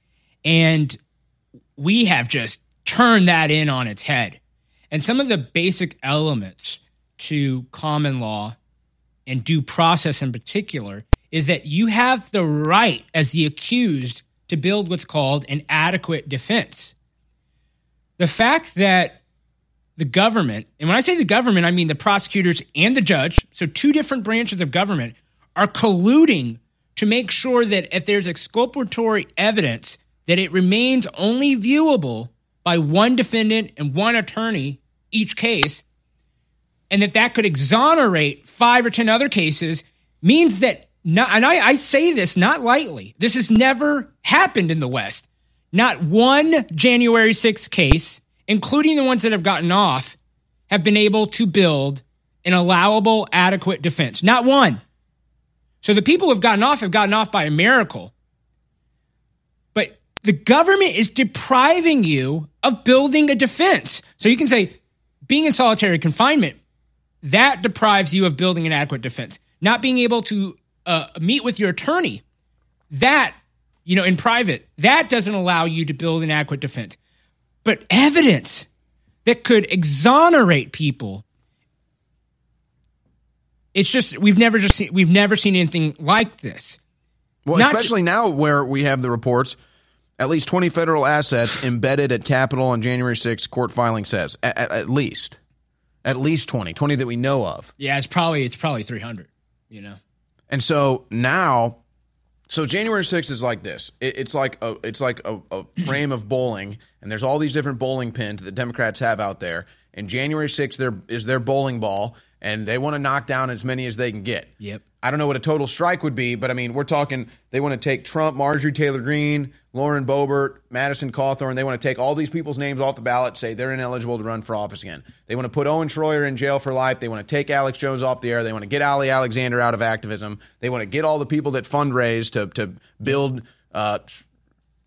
And we have just turned that in on its head. And some of the basic elements to common law and due process in particular is that you have the right as the accused to build what's called an adequate defense. The fact that the government, and when I say the government, I mean the prosecutors and the judge, so two different branches of government, are colluding to make sure that if there's exculpatory evidence, that it remains only viewable by one defendant and one attorney each case, and that that could exonerate five or ten other cases, means that not, and I, I say this not lightly. This has never happened in the West. Not one January 6th case, including the ones that have gotten off, have been able to build an allowable, adequate defense. Not one. So the people who have gotten off have gotten off by a miracle. But the government is depriving you of building a defense. So you can say, being in solitary confinement, that deprives you of building an adequate defense. Not being able to uh, meet with your attorney, that, you know, in private, that doesn't allow you to build an adequate defense. But evidence that could exonerate people, it's just we've never just seen, we've never seen anything like this. Well, Not- especially now where we have the reports, at least 20 federal assets embedded at Capitol on January 6th, court filing says. At, at, at least. At least 20. 20 that we know of. Yeah, it's probably it's probably three hundred. You know. And so now, so January 6th is like this. It, it's like a it's like a, a frame of bowling, and there's all these different bowling pins that Democrats have out there. And January 6th there is their bowling ball, and they want to knock down as many as they can get. Yep. I don't know what a total strike would be, but I mean, we're talking they want to take Trump, Marjorie Taylor Greene, Lauren Boebert, Madison Cawthorn. They want to take all these people's names off the ballot, say they're ineligible to run for office again. They want to put Owen Shroyer in jail for life. They want to take Alex Jones off the air. They want to get Ali Alexander out of activism. They want to get all the people that fundraise to to build. Uh,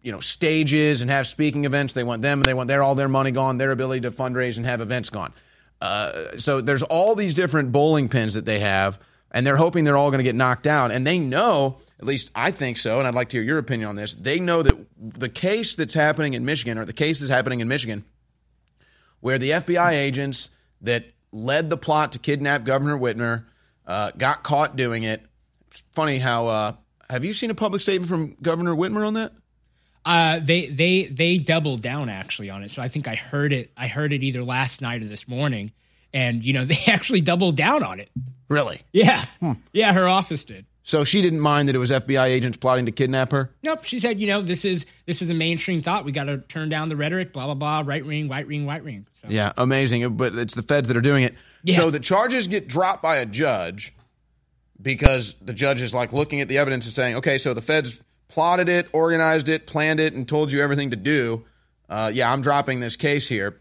you know stages and have speaking events. They want them. and They want their all their money gone, their ability to fundraise and have events gone. Uh, so there's all these different bowling pins that they have, and they're hoping they're all going to get knocked down. And they know, at least I think so, and I'd like to hear your opinion on this. They know that the case that's happening in Michigan, or the case that's happening in Michigan, where the FBI agents that led the plot to kidnap Governor Whitmer uh, got caught doing it. It's funny how. Uh, have you seen a public statement from Governor Whitmer on that? Uh, they they they doubled down actually on it. So I think I heard it. I heard it either last night or this morning, and you know [LAUGHS] they actually doubled down on it. Really? Yeah, yeah. Her office did. So she didn't mind that it was FBI agents plotting to kidnap her. Nope. She said, you know, this is this is a mainstream thought. We got to turn down the rhetoric. Blah blah blah. Right ring, white ring, white ring. So. Yeah, amazing. But it's the feds that are doing it. Yeah. So the charges get dropped by a judge because the judge is like looking at the evidence and saying, okay, so the feds plotted it, organized it, planned it, and told you everything to do. uh, yeah, I'm dropping this case here.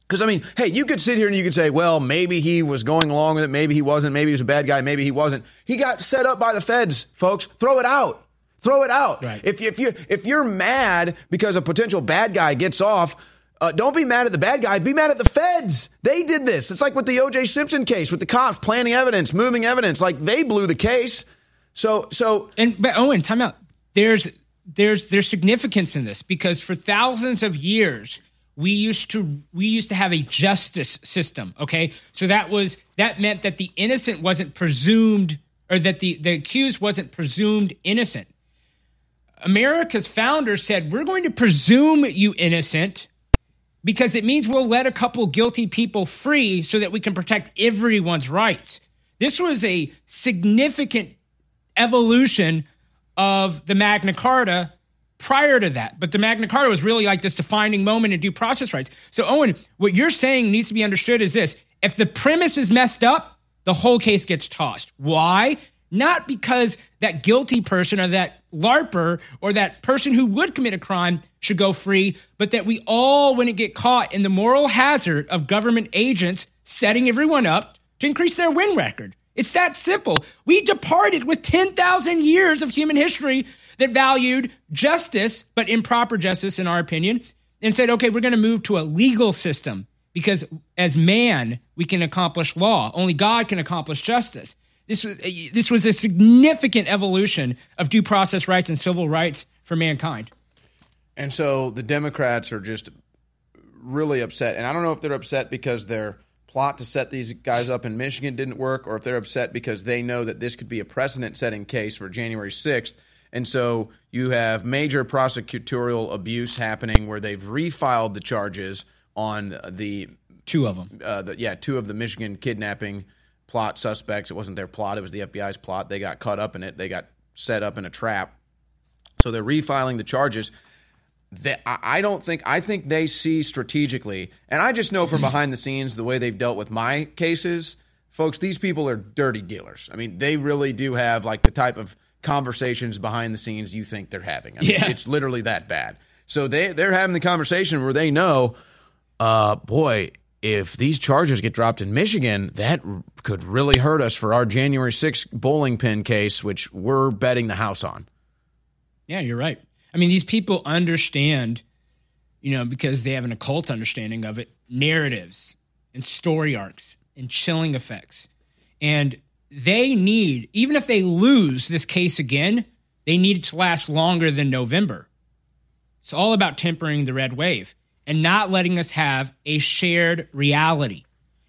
Because, I mean, hey, you could sit here and you could say, well, maybe he was going along with it. Maybe he wasn't. Maybe he was a bad guy. Maybe he wasn't. He got set up by the feds, folks. Throw it out. Throw it out. Right. If, if, you, if you're mad because a potential bad guy gets off, uh, don't be mad at the bad guy. Be mad at the feds. They did this. It's like with the O.J. Simpson case, with the cops planting evidence, moving evidence. Like they blew the case. So, so And but Owen, time out. There's there's there's significance in this because for thousands of years we used to we used to have a justice system. Okay, so that was that meant that the innocent wasn't presumed or that the the accused wasn't presumed innocent. America's founders said we're going to presume you innocent because it means we'll let a couple guilty people free so that we can protect everyone's rights. This was a significant evolution of the Magna Carta prior to that. But the Magna Carta was really like this defining moment in due process rights. So, Owen, what you're saying needs to be understood is this if the premise is messed up, the whole case gets tossed. Why? Not because that guilty person or that LARPer or that person who would commit a crime should go free, but that we all wouldn't get caught in the moral hazard of government agents setting everyone up to increase their win record. It's that simple. We departed with 10,000 years of human history that valued justice, but improper justice, in our opinion, and said, okay, we're going to move to a legal system because as man, we can accomplish law. Only God can accomplish justice. This was, this was a significant evolution of due process rights and civil rights for mankind. And so the Democrats are just really upset. And I don't know if they're upset because their plot to set these guys up in Michigan didn't work or if they're upset because they know that this could be a precedent setting case for January 6th. And so you have major prosecutorial abuse happening where they've refiled the charges on the two of them. Uh, the, yeah, two of the Michigan kidnapping plot suspects. It wasn't their plot; it was the FBI's plot. They got caught up in it. They got set up in a trap. So they're refiling the charges. They, I don't think I think they see strategically, and I just know from [CLEARS THROAT] behind the scenes the way they've dealt with my cases, folks. These people are dirty dealers. I mean, they really do have like the type of conversations behind the scenes you think they're having. I mean, Yeah. it's literally that bad. So they they're having the conversation where they know, uh, boy, if these charges get dropped in Michigan, that r- could really hurt us for our January 6th bowling pin case, which we're betting the house on. Yeah, you're right. I mean, these people understand, you know, because they have an occult understanding of it, narratives and story arcs and chilling effects. And they need, even if they lose this case again, they need it to last longer than November. It's all about tempering the red wave and not letting us have a shared reality.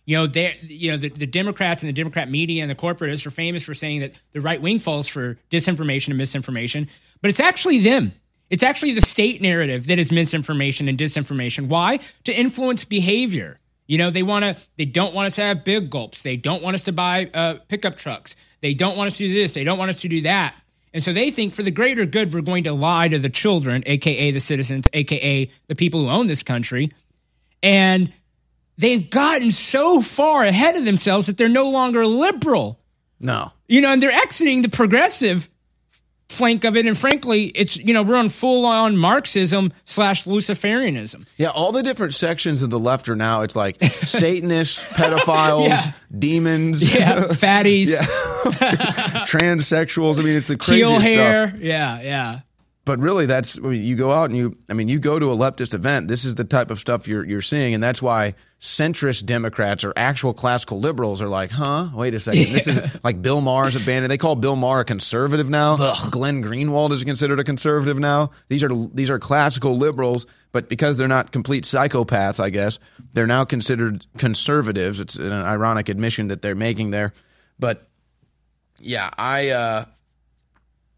You know, they you know the, the Democrats and the Democrat media and the corporatists are famous for saying that the right wing falls for disinformation and misinformation, but it's actually them. It's actually the state narrative that is misinformation and disinformation. Why? To influence behavior. You know, they want to. They don't want us to have big gulps. They don't want us to buy uh, pickup trucks. They don't want us to do this. They don't want us to do that. And so they think for the greater good, we're going to lie to the children, aka the citizens, aka the people who own this country. And they've gotten so far ahead of themselves that they're no longer liberal. No. You know, and they're exiting the progressive flank of it. And frankly, it's, you know, we're on full on Marxism slash Luciferianism. Yeah, all the different sections of the left are now. It's like Satanists, [LAUGHS] pedophiles, Yeah. demons, Yeah, fatties. yeah. [LAUGHS] [LAUGHS] transsexuals. I mean, it's the craziest Teal hair. stuff. Yeah, yeah. But really, that's I mean, you go out and you. I mean, you go to a leftist event. This is the type of stuff you're you're seeing, and that's why centrist Democrats or actual classical liberals are like, huh? Wait a second. This is [LAUGHS] like Bill Maher's abandoned. They call Bill Maher a conservative now. Glenn Greenwald is considered a conservative now. These are these are classical liberals, but because they're not complete psychopaths, I guess they're now considered conservatives. It's an ironic admission that they're making there, but yeah, I. uh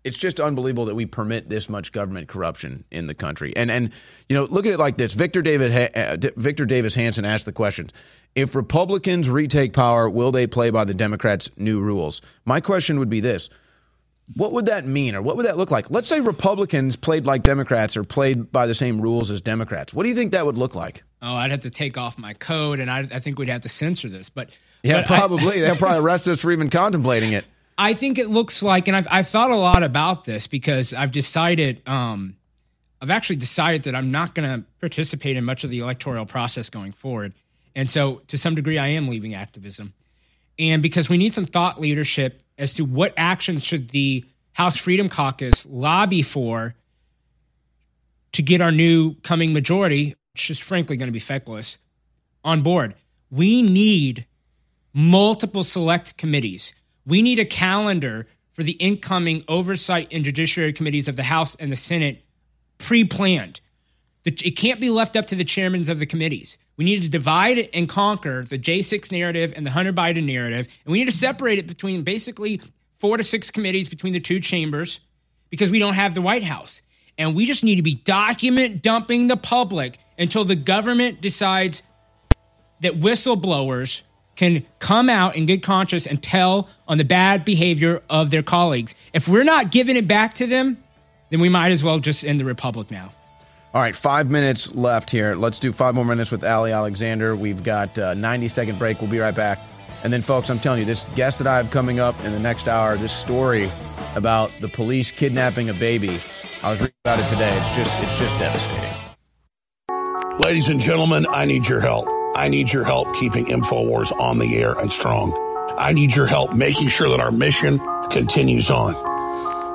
it's just unbelievable that we permit this much government corruption in the country. And and you know, look at it like this: Victor David uh, Victor Davis Hanson asked the question: If Republicans retake power, will they play by the Democrats' new rules? My question would be this: What would that mean, or what would that look like? Let's say Republicans played like Democrats or played by the same rules as Democrats. What do you think that would look like? Oh, I'd have to take off my code, and I, I think we'd have to censor this. But Yeah, but I- probably. They'll probably arrest us for even contemplating it. I think it looks like, and I've, I've thought a lot about this because I've decided um, I've actually decided that I'm not going to participate in much of the electoral process going forward. And so, to some degree, I am leaving activism. And because we need some thought leadership as to what actions should the House Freedom Caucus lobby for to get our new coming majority, which is frankly going to be feckless, on board. We need multiple select committees. We need a calendar for the incoming oversight and judiciary committees of the House and the Senate pre planned. It can't be left up to the chairmen of the committees. We need to divide and conquer the J6 narrative and the Hunter Biden narrative. And we need to separate it between basically four to six committees between the two chambers because we don't have the White House. And we just need to be document dumping the public until the government decides that whistleblowers can come out and get conscious and tell on the bad behavior of their colleagues. If we're not giving it back to them, then we might as well just end the republic now. All right, five minutes left here. Let's do five more minutes with Ali Alexander. We've got a 90 second break. We'll be right back. And then, folks, I'm telling you, this guest that I have coming up in the next hour, this story about the police kidnapping a baby. I was reading about it today. It's just, it's just devastating. Ladies and gentlemen, I need your help. I need your help keeping InfoWars on the air and strong. I need your help making sure that our mission continues on.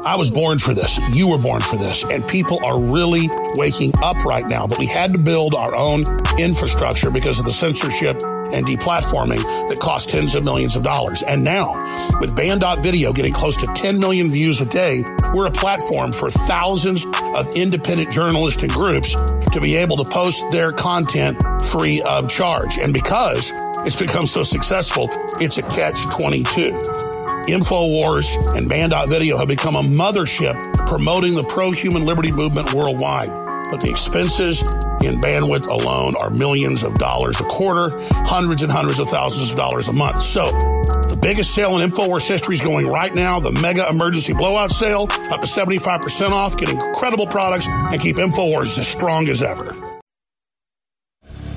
I was born for this. You were born for this. And people are really waking up right now. But we had to build our own infrastructure because of the censorship and deplatforming that cost tens of millions of dollars. And now, with banned.video getting close to 10 million views a day, we're a platform for thousands of independent journalists and groups to be able to post their content free of charge. And because it's become so successful, it's a catch 22. InfoWars and banned.video have become a mothership promoting the pro-human liberty movement worldwide but the expenses in bandwidth alone are millions of dollars a quarter, hundreds and hundreds of thousands of dollars a month. So the biggest sale in InfoWars history is going right now, the mega emergency blowout sale, up to 75% off, get incredible products, and keep InfoWars as strong as ever.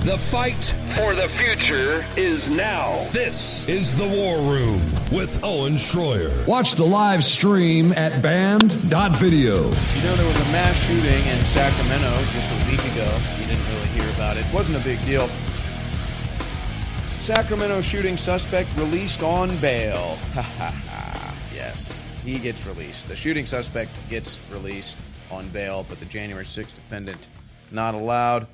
The fight for the future is now. This is the War Room with Owen Shroyer. Watch the live stream at banned.video. You know, there was a mass shooting in Sacramento just a week ago. You didn't really hear about it. It wasn't a big deal. Sacramento shooting suspect released on bail. yes, he gets released. The shooting suspect gets released on bail, but the January 6th defendant not allowed.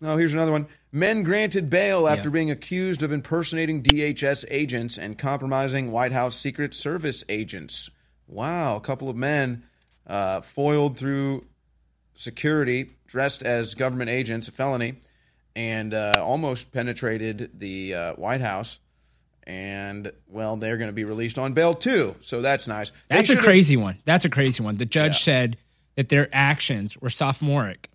No, here's another one. Men granted bail after yeah. being accused of impersonating DHS agents and compromising White House Secret Service agents. Wow, a couple of men uh, foiled through security, dressed as government agents, a felony, and uh, almost penetrated the uh, White House. And well, they're going to be released on bail too, so that's nice. That's a crazy one. That's a crazy one. The judge yeah. said that their actions were sophomoric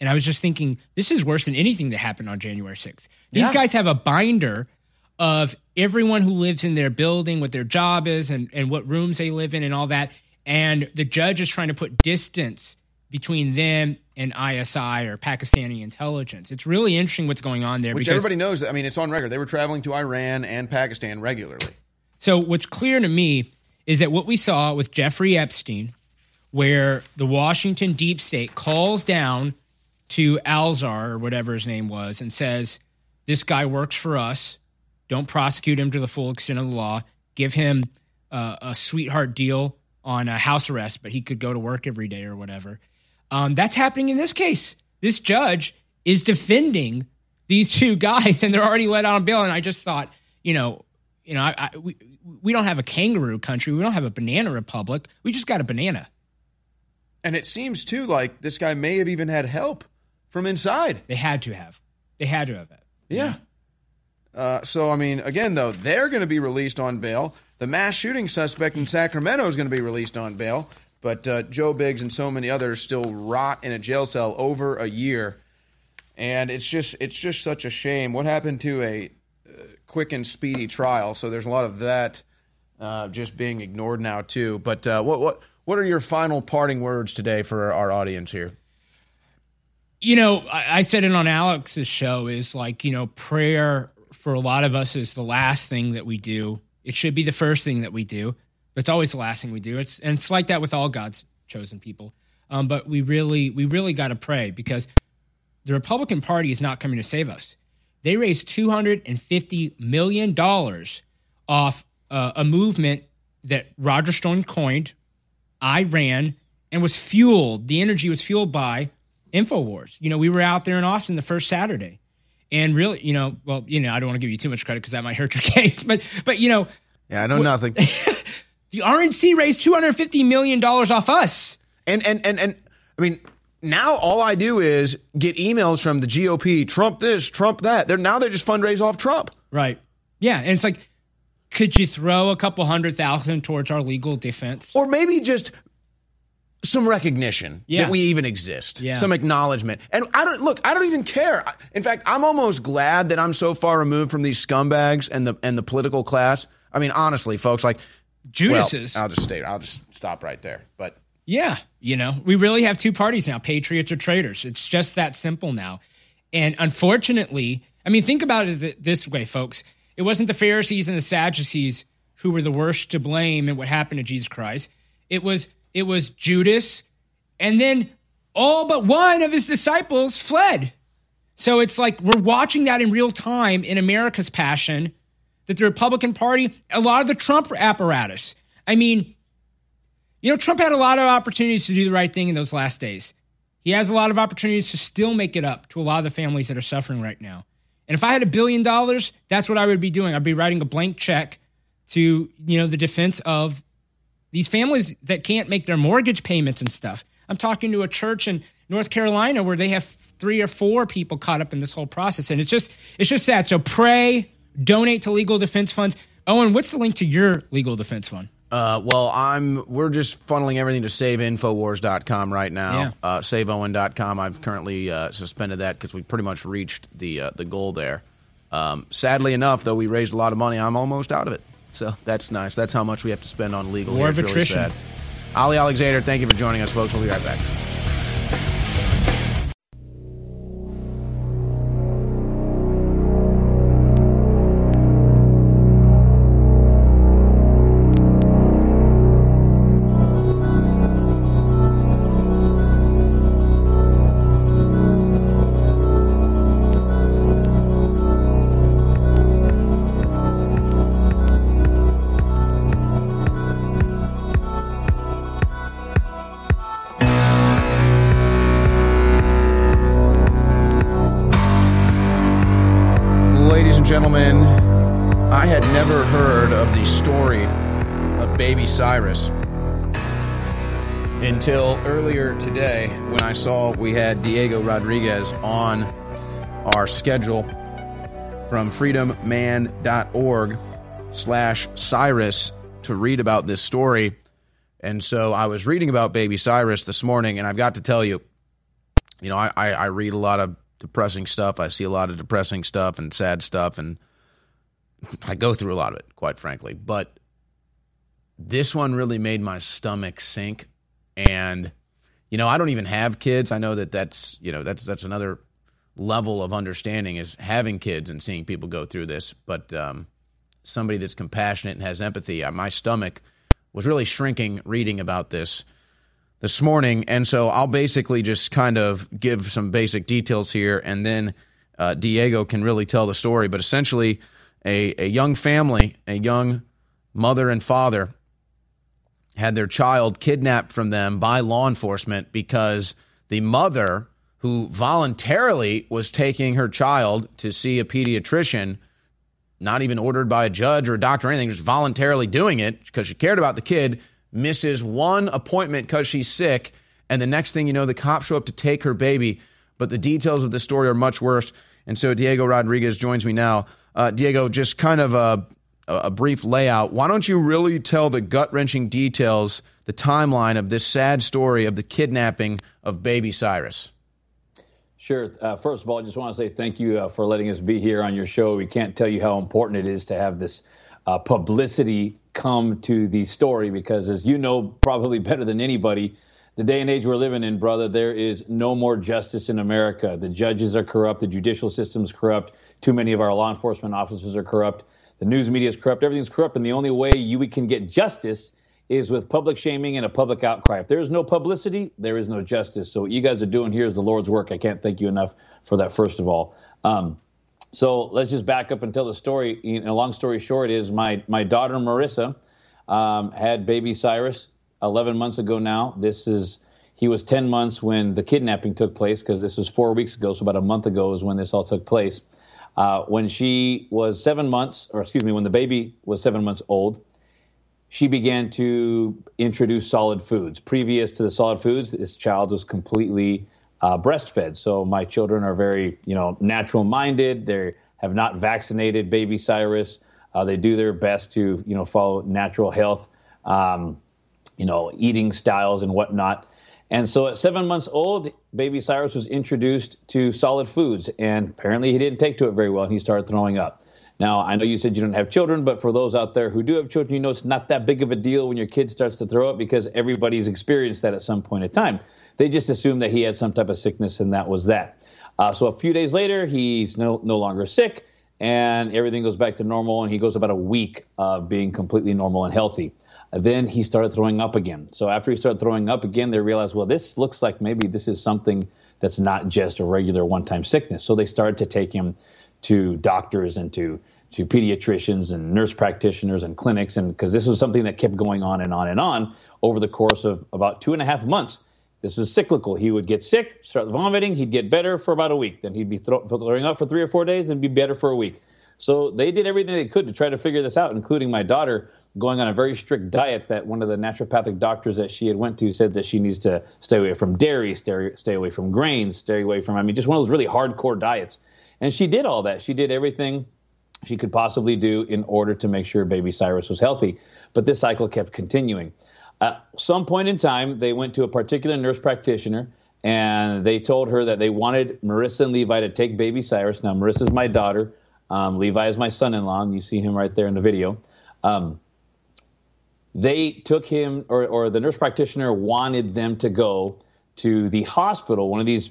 and I was just thinking, this is worse than anything that happened on January 6th. These yeah. guys have a binder of everyone who lives in their building, what their job is, and, and what rooms they live in, and all that. And the judge is trying to put distance between them and ISI or Pakistani intelligence. It's really interesting what's going on there. Which because, everybody knows. I mean, it's on record. They were traveling to Iran and Pakistan regularly. So what's clear to me is that what we saw with Jeffrey Epstein, where the Washington deep state calls down to Alzar or whatever his name was and says, This guy works for us. Don't prosecute him to the full extent of the law. Give him uh, a sweetheart deal on a house arrest, but he could go to work every day or whatever. Um, that's happening in this case. This judge is defending these [LAUGHS] two guys, and they're already let out on bail. And I just thought, you know, you know, I, I, we we don't have a kangaroo country. We don't have a banana republic. We just got a banana. And it seems too like this guy may have even had help from inside. They had to have. They had to have it. Yeah. yeah. Uh, so, I mean, again, though, they're going to be released on bail. The mass shooting suspect in Sacramento is going to be released on bail. But uh, Joe Biggs and so many others still rot in a jail cell over a year. And it's just it's just such a shame. What happened to a uh, quick and speedy trial? So there's a lot of that uh, just being ignored now too. But uh, what what what are your final parting words today for our audience here? You know, I, I said it on Alex's show is like, you know, prayer for a lot of us is the last thing that we do. It should be the first thing that we do, but it's always the last thing we do. It's and it's like that with all God's chosen people. Um, but we really, we really got to pray because the Republican Party is not coming to save us. They raised two hundred and fifty million dollars off uh, a movement that Roger Stone coined, I ran, and was fueled. The energy was fueled by Infowars. You know, we were out there in Austin the first Saturday, and really, you know, well, you know, I don't want to give you too much credit because that might hurt your [LAUGHS] case, but but you know, yeah, I know nothing. [LAUGHS] the RNC raised two hundred fifty million dollars off us, and and and and I mean. Now all I do is get emails from the GOP, Trump this, Trump that. They're now they just fundraise off Trump. Right. Yeah, and it's like could you throw a couple hundred thousand towards our legal defense? Or maybe just some recognition Yeah. that we even exist, Yeah. some acknowledgement. And I don't look. I don't even care. In fact, I'm almost glad that I'm so far removed from these scumbags and the and the political class. I mean, honestly, folks, like Judas's. Well, I'll just stay. I'll just stop right there. But Yeah, you know, we really have two parties now patriots or traitors. It's just that simple now. And unfortunately, I mean, think about it this way, folks. It wasn't the Pharisees and the Sadducees who were the worst to blame in what happened to Jesus Christ. It was it was Judas, and then all but one of his disciples fled. So it's like we're watching that in real time in America's passion that the Republican Party, a lot of the Trump apparatus. I mean, you know, Trump had a lot of opportunities to do the right thing in those last days. He has a lot of opportunities to still make it up to a lot of the families that are suffering right now. And if I had a billion dollars, that's what I would be doing. I'd be writing a blank check to, you know, the defense of these families that can't make their mortgage payments and stuff. I'm talking to a church in North Carolina where they have three or four people caught up in this whole process. And it's just it's just sad. So pray, donate to legal defense funds. Owen, what's the link to your legal defense fund? Uh, well, I'm. We're just funneling everything to saveinfowars.com right now. Yeah. Uh, SaveOwen.com. I've currently uh, suspended that because we pretty much reached the uh, the goal there. Um, sadly enough, though, we raised a lot of money. I'm almost out of it, so that's nice. That's how much we have to spend on legal. War of really attrition. sad. Ali Alexander, thank you for joining us, folks. We'll be right back. Until earlier today when I saw we had Diego Rodriguez on our schedule from freedomman.org slash Cyrus to read about this story. And so I was reading about baby Cyrus this morning, and I've got to tell you, you know, I, I, I read a lot of depressing stuff. I see a lot of depressing stuff and sad stuff, and I go through a lot of it, quite frankly. But this one really made my stomach sink. And, you know, I don't even have kids. I know that that's, you know, that's, that's another level of understanding is having kids and seeing people go through this. But um, somebody that's compassionate and has empathy, uh, my stomach was really shrinking reading about this this morning. And so I'll basically just kind of give some basic details here, and then uh, Diego can really tell the story. But essentially, a, a young family, a young mother and father, had their child kidnapped from them by law enforcement because the mother, who voluntarily was taking her child to see a pediatrician, not even ordered by a judge or a doctor or anything, just voluntarily doing it because she cared about the kid, misses one appointment because she's sick. And the next thing you know, the cops show up to take her baby. But the details of the story are much worse. And so Diego Rodriguez joins me now. Uh, Diego, just kind of a, a brief layout. Why don't you really tell the gut wrenching details, the timeline of this sad story of the kidnapping of baby Cyrus? Sure. Uh, first of all, I just want to say thank you uh, for letting us be here on your show. We can't tell you how important it is to have this uh, publicity come to the story because, as you know, probably better than anybody, the day and age we're living in, brother, there is no more justice in America. The judges are corrupt, the judicial system's corrupt, too many of our law enforcement officers are corrupt, the news media is corrupt, everything's corrupt, and the only way you can get justice is with public shaming and a public outcry. If there is no publicity, there is no justice. So what you guys are doing here is the Lord's work. I can't thank you enough for that, first of all. Um, so let's just back up and tell the story. You know, long story short is my, my daughter Marissa um, had baby Cyrus 11 months ago now. This is, he was 10 months when the kidnapping took place because this was four weeks ago. So about a month ago is when this all took place. Uh, when she was seven months, or excuse me, when the baby was seven months old, she began to introduce solid foods. Previous to the solid foods, this child was completely uh, breastfed. So my children are very, you know, natural minded. They have not vaccinated baby Cyrus. Uh, they do their best to, you know, follow natural health, um, you know, eating styles and whatnot. And so at seven months old, baby Cyrus was introduced to solid foods, and apparently he didn't take to it very well, and he started throwing up. Now, I know you said you don't have children, but for those out there who do have children, you know it's not that big of a deal when your kid starts to throw up because everybody's experienced that at some point in time. They just assumed that he had some type of sickness, and that was that. Uh, so a few days later, he's no, no longer sick, and everything goes back to normal, and he goes about a week of being completely normal and healthy. Then he started throwing up again. So after he started throwing up again, they realized, well, this looks like maybe this is something that's not just a regular one-time sickness. So they started to take him to doctors and to to pediatricians and nurse practitioners and clinics, and because this was something that kept going on and on and on over the course of about two and a half months. This was cyclical. He would get sick, start vomiting, he'd get better for about a week. Then he'd be throwing up for three or four days and be better for a week. So they did everything they could to try to figure this out, including my daughter going on a very strict diet that one of the naturopathic doctors that she had went to said that she needs to stay away from dairy, stay, stay away from grains, stay away from, I mean, just one of those really hardcore diets. And she did all that. She did everything she could possibly do in order to make sure baby Cyrus was healthy. But this cycle kept continuing. At some point in time, they went to a particular nurse practitioner and they told her that they wanted Marissa and Levi to take baby Cyrus. Now, Marissa's my daughter. Um, Levi is my son in law, and you see him right there in the video. Um, they took him, or, or the nurse practitioner wanted them to go to the hospital, one of these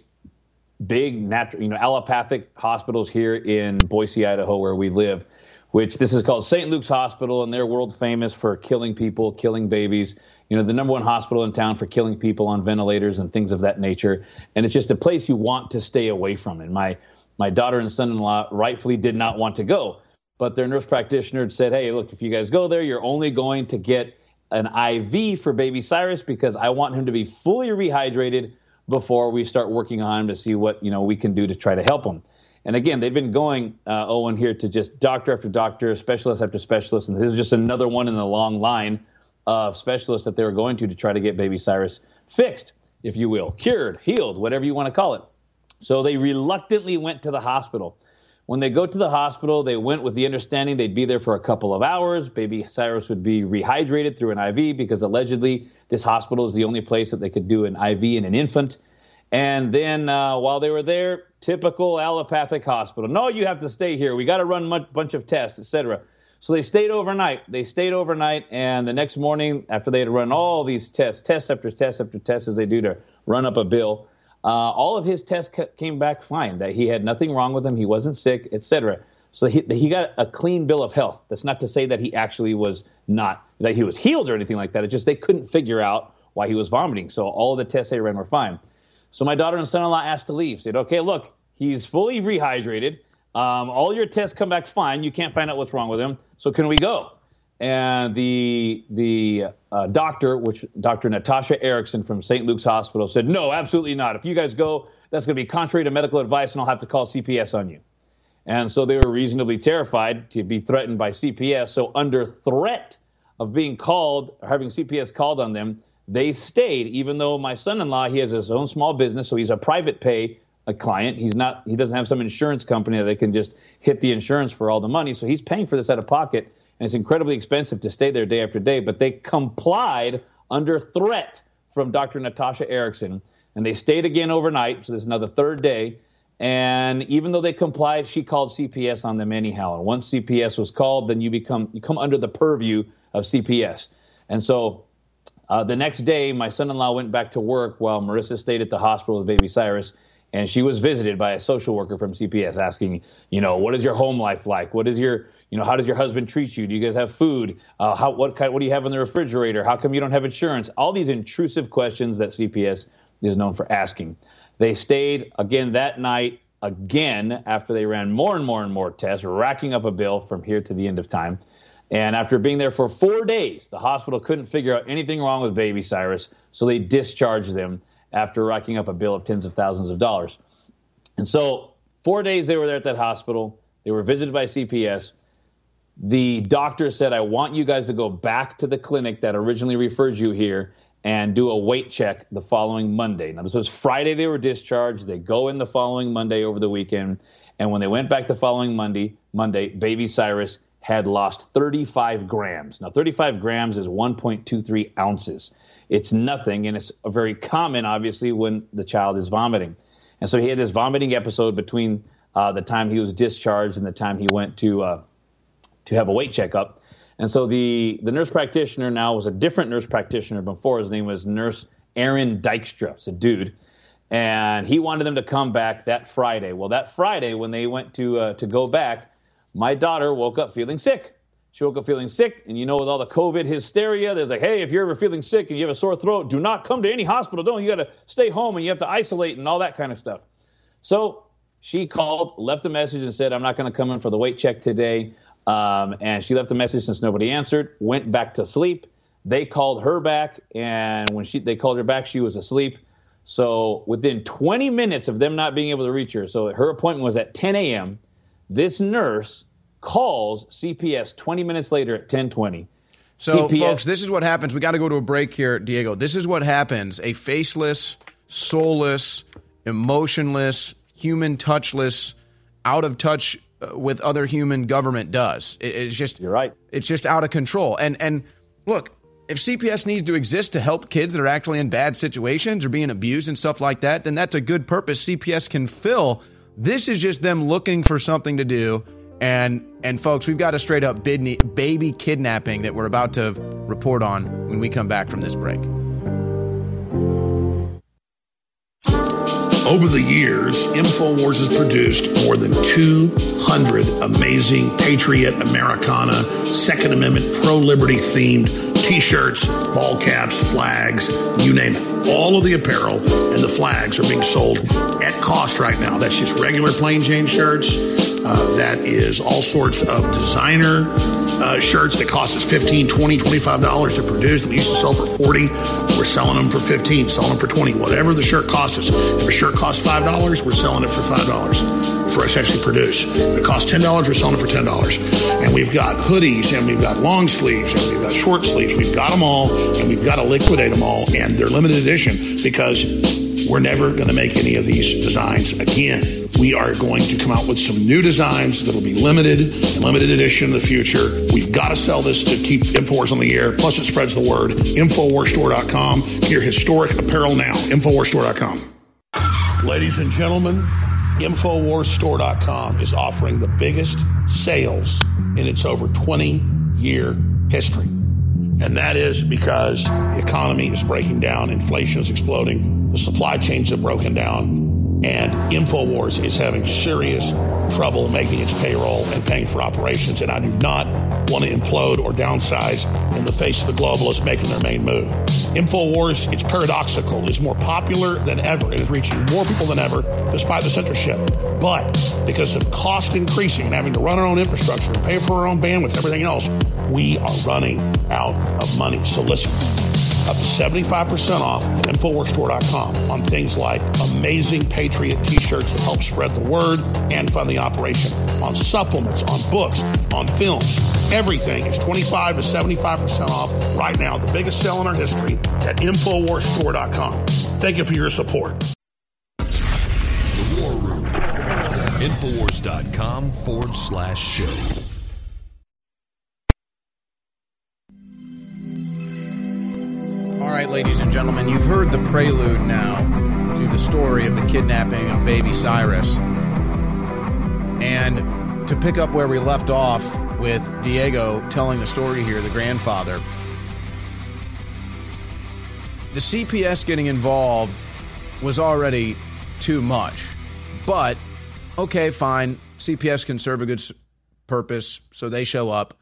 big natural, you know, allopathic hospitals here in Boise, Idaho, where we live, which this is called St. Luke's Hospital, and they're world famous for killing people, killing babies. You know, the number one hospital in town for killing people on ventilators and things of that nature. And it's just a place you want to stay away from. And my my daughter and son-in-law rightfully did not want to go but their nurse practitioner said, hey, look, if you guys go there, you're only going to get an IV for baby Cyrus because I want him to be fully rehydrated before we start working on him to see what you know we can do to try to help him. And again, they've been going, uh, Owen, here to just doctor after doctor, specialist after specialist, and this is just another one in the long line of specialists that they were going to to try to get baby Cyrus fixed, if you will, cured, healed, whatever you want to call it. So they reluctantly went to the hospital. When they go to the hospital, they went with the understanding they'd be there for a couple of hours. Baby Cyrus would be rehydrated through an IV because allegedly this hospital is the only place that they could do an IV in an infant. And then uh, while they were there, typical allopathic hospital. No, you have to stay here. We got to run a bunch of tests, etc. So they stayed overnight. They stayed overnight, and the next morning, after they had run all these tests, tests after tests after tests, as they do to run up a bill, uh, all of his tests came back fine, that he had nothing wrong with him, he wasn't sick, etc. So he, he got a clean bill of health. That's not to say that he actually was not, that he was healed or anything like that. It just they couldn't figure out why he was vomiting. So all the tests they ran were fine. So my daughter and son-in-law asked to leave. Said, okay, look, he's fully rehydrated. Um, all your tests come back fine. You can't find out what's wrong with him. So can we go? And the the uh, doctor, which Dr. Natasha Erickson from St. Luke's Hospital, said, "No, absolutely not. If you guys go, that's going to be contrary to medical advice, and I'll have to call CPS on you." And so they were reasonably terrified to be threatened by CPS. So under threat of being called, or having CPS called on them, they stayed. Even though my son-in-law, he has his own small business, so he's a private pay a client. He's not. He doesn't have some insurance company that they can just hit the insurance for all the money. So he's paying for this out of pocket and it's incredibly expensive to stay there day after day. But they complied under threat from Dr. Natasha Erickson, and they stayed again overnight. So there's another third day. And even though they complied, she called CPS on them anyhow. And once CPS was called, then you become you come under the purview of CPS. And so uh, the next day, my son-in-law went back to work while Marissa stayed at the hospital with baby Cyrus. And she was visited by a social worker from CPS asking, you know, what is your home life like? What is your, you know, how does your husband treat you? Do you guys have food? Uh, how what kind, what do you have in the refrigerator? How come you don't have insurance? All these intrusive questions that CPS is known for asking. They stayed again that night again after they ran more and more and more tests, racking up a bill from here to the end of time. And after being there for four days, the hospital couldn't figure out anything wrong with baby Cyrus, so they discharged them after racking up a bill of tens of thousands of dollars. And so, four days they were there at that hospital. They were visited by CPS. The doctor said, I want you guys to go back to the clinic that originally referred you here and do a weight check the following Monday. Now, this was Friday they were discharged. They go in the following Monday over the weekend. And when they went back the following Monday, Monday, baby Cyrus had lost 35 grams. Now, 35 grams is 1.23 ounces. It's nothing, and it's very common, obviously, when the child is vomiting. And so he had this vomiting episode between uh, the time he was discharged and the time he went to uh, to have a weight checkup. And so the the nurse practitioner now was a different nurse practitioner before. His name was Nurse Aaron Dykstra. It's a dude, and he wanted them to come back that Friday. Well, that Friday when they went to uh, to go back, my daughter woke up feeling sick. She woke up feeling sick, and you know, with all the COVID hysteria, there's like, hey, if you're ever feeling sick and you have a sore throat, do not come to any hospital. Don't you got to stay home and you have to isolate and all that kind of stuff. So she called, left a message, and said, I'm not going to come in for the weight check today. Um, and she left a message since nobody answered. Went back to sleep. They called her back, and when she they called her back, she was asleep. So within 20 minutes of them not being able to reach her, so her appointment was at 10 a.m. This nurse calls CPS 20 minutes later at 10:20. So, CPS folks, this is what happens. We got to go to a break here, Diego. This is what happens. A faceless, soulless, emotionless, human touchless, out of touch uh, with other human government does. It's just You're right. It's just out of control. And and look, if CPS needs to exist to help kids that are actually in bad situations or being abused and stuff like that, then that's a good purpose CPS can fill. This is just them looking for something to do. And and folks, we've got a straight up baby kidnapping that we're about to report on when we come back from this break. Over the years, InfoWars has produced more than 200 amazing Patriot, Americana, Second Amendment, pro liberty themed t shirts, ball caps, flags, you name it. All of the apparel and the flags are being sold at cost right now. That's just regular plain Jane shirts. Uh, that is all sorts of designer uh, shirts that cost us 15 20 $25 to produce. We used to sell for 40 We're selling them for 15 selling them for 20 whatever the shirt costs us. If a shirt costs $5, we're selling it for $5 for us to actually produce. If it costs $10, we're selling it for $10. And we've got hoodies and we've got long sleeves and we've got short sleeves. We've got them all and we've got to liquidate them all. And they're limited edition because we're never going to make any of these designs again. We are going to come out with some new designs that'll be limited limited edition in the future. We've got to sell this to keep InfoWars on the air. Plus, it spreads the word. InfoWarsStore.com. Your historic apparel now. InfoWarsStore.com. Ladies and gentlemen, InfoWarsStore.com is offering the biggest sales in its over 20 year history. And that is because the economy is breaking down, inflation is exploding, the supply chains have broken down, and InfoWars is having serious trouble making its payroll and paying for operations. And I do not want to implode or downsize in the face of the globalists making their main move. InfoWars, it's paradoxical, is more popular than ever and is reaching more people than ever despite the censorship. But because of cost increasing and having to run our own infrastructure and pay for our own bandwidth, everything else, we are running out of money. So listen up to 75% off at InfoWarsStore.com on things like amazing Patriot t-shirts that help spread the word and fund the operation, on supplements, on books, on films. Everything is 25 to 75% off right now, the biggest sale in our history at InfoWarsStore.com. Thank you for your support. The War Room. Infowars.com forward slash show. All right, ladies and gentlemen, you've heard the prelude now to the story of the kidnapping of baby Cyrus. And to pick up where we left off with Diego telling the story here, the grandfather, the CPS getting involved was already too much. But okay, fine. CPS can serve a good purpose, so they show up.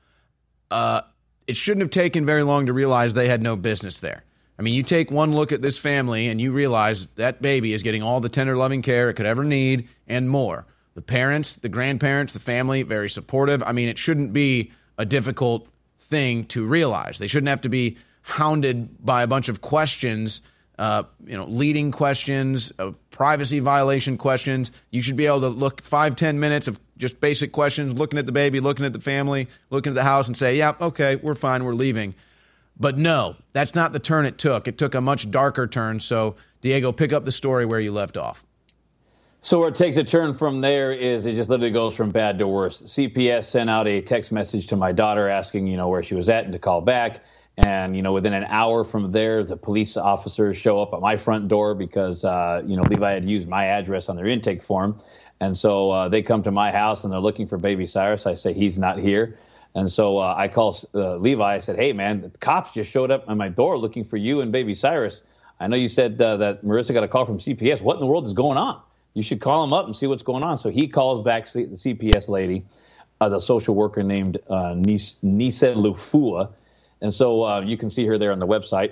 Uh, it shouldn't have taken very long to realize they had no business there. I mean, you take one look at this family and you realize that baby is getting all the tender, loving care it could ever need and more. The parents, the grandparents, the family, very supportive. I mean, it shouldn't be a difficult thing to realize. They shouldn't have to be hounded by a bunch of questions, uh, you know, leading questions, uh, privacy violation questions. You should be able to look five, ten minutes of just basic questions, looking at the baby, looking at the family, looking at the house, and say, "Yeah, okay, we're fine, we're leaving." But no, that's not the turn it took. It took a much darker turn. So, Diego, pick up the story where you left off. So where it takes a turn from there is it just literally goes from bad to worse. CPS sent out a text message to my daughter asking, you know, where she was at and to call back. And you know, within an hour from there, the police officers show up at my front door because uh, you know Levi had used my address on their intake form, and so uh, they come to my house and they're looking for Baby Cyrus. I say he's not here, and so uh, I call uh, Levi. I said, "Hey man, the cops just showed up at my door looking for you and Baby Cyrus. I know you said uh, that Marissa got a call from CPS. What in the world is going on?" you should call him up and see what's going on. So he calls back the CPS lady, uh, the social worker named uh, Nisa Lufua. And so uh, you can see her there on the website.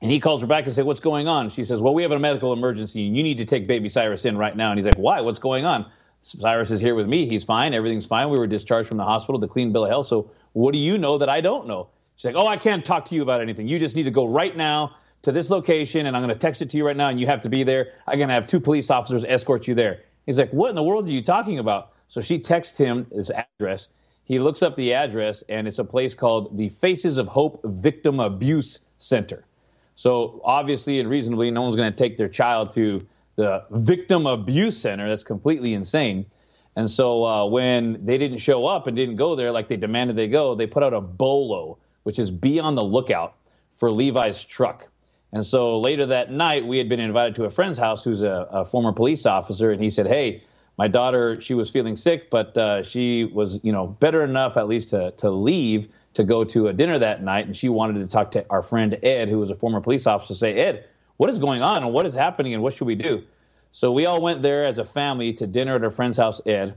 And he calls her back and says, What's going on? She says, Well, we have a medical emergency you need to take baby Cyrus in right now. And he's like, Why? What's going on? Cyrus is here with me. He's fine. Everything's fine. We were discharged from the hospital, the clean bill of health. So what do you know that I don't know? She's like, Oh, I can't talk to you about anything. You just need to go right now to this location and I'm going to text it to you right now and you have to be there. I'm going to have two police officers escort you there. He's like, What in the world are you talking about? So she texts him this address. He looks up the address and it's a place called the Faces of Hope Victim Abuse Center. So obviously and reasonably, no one's going to take their child to the Victim Abuse Center. That's completely insane. And so uh, when they didn't show up and didn't go there like they demanded they go, they put out a bolo, which is be on the lookout for Levi's truck. And so later that night, we had been invited to a friend's house who's a, a former police officer, and he said, "Hey, my daughter, she was feeling sick, but uh, she was, you know, better enough at least to to leave to go to a dinner that night, and she wanted to talk to our friend Ed, who was a former police officer, say, Ed, what is going on, and what is happening, and what should we do?" So we all went there as a family to dinner at our friend's house, Ed,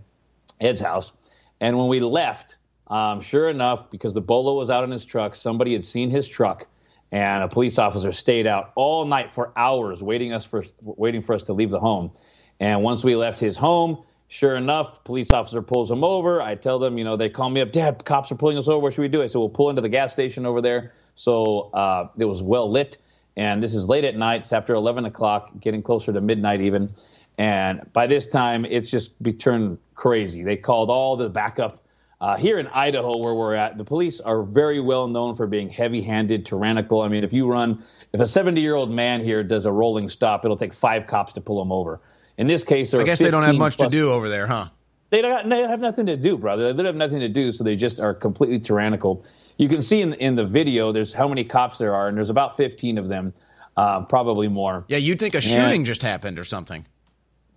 Ed's house, and when we left, um, sure enough, because the bolo was out in his truck, somebody had seen his truck and a police officer stayed out all night for hours waiting us for waiting for us to leave the home. And once we left his home, sure enough, police officer pulls him over. I tell them, you know, they call me up, Dad, cops are pulling us over. What should we do? I said, we'll pull into the gas station over there. So uh, it was well lit, and this is late at night. It's after 11 o'clock, getting closer to midnight even. And by this time, it's just be turned crazy. They called all the backup uh, here in Idaho, where we're at, the police are very well known for being heavy handed, tyrannical. I mean, if you run, if a 70 year old man here does a rolling stop, it'll take five cops to pull him over. In this case, I guess they don't have much plus, to do over there, huh? They don't they have nothing to do, brother. They don't have nothing to do, so they just are completely tyrannical. You can see in, in the video, there's how many cops there are, and there's about 15 of them, uh, probably more. Yeah, you'd think a shooting and just happened or something.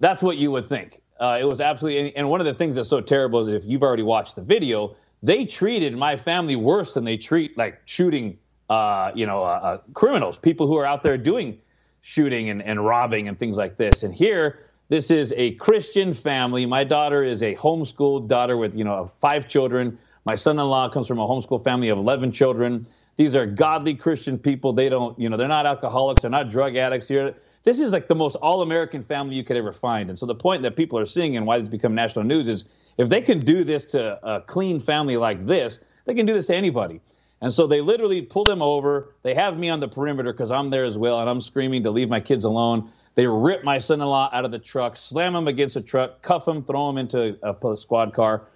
That's what you would think. Uh, it was absolutely, and one of the things that's so terrible is if you've already watched the video, they treated my family worse than they treat like shooting, uh, you know, uh, uh, criminals, people who are out there doing shooting and, and robbing and things like this. And here, this is a Christian family. My daughter is a homeschooled daughter with, you know, five children. My son-in-law comes from a homeschool family of 11 children. These are godly Christian people. They don't, you know, they're not alcoholics. They're not drug addicts here this is like the most all-American family you could ever find. And so the point that people are seeing and why this become national news is if they can do this to a clean family like this, they can do this to anybody. And so they literally pull them over. They have me on the perimeter because I'm there as well, and I'm screaming to leave my kids alone. They rip my son-in-law out of the truck, slam him against a truck, cuff him, throw him into a squad car.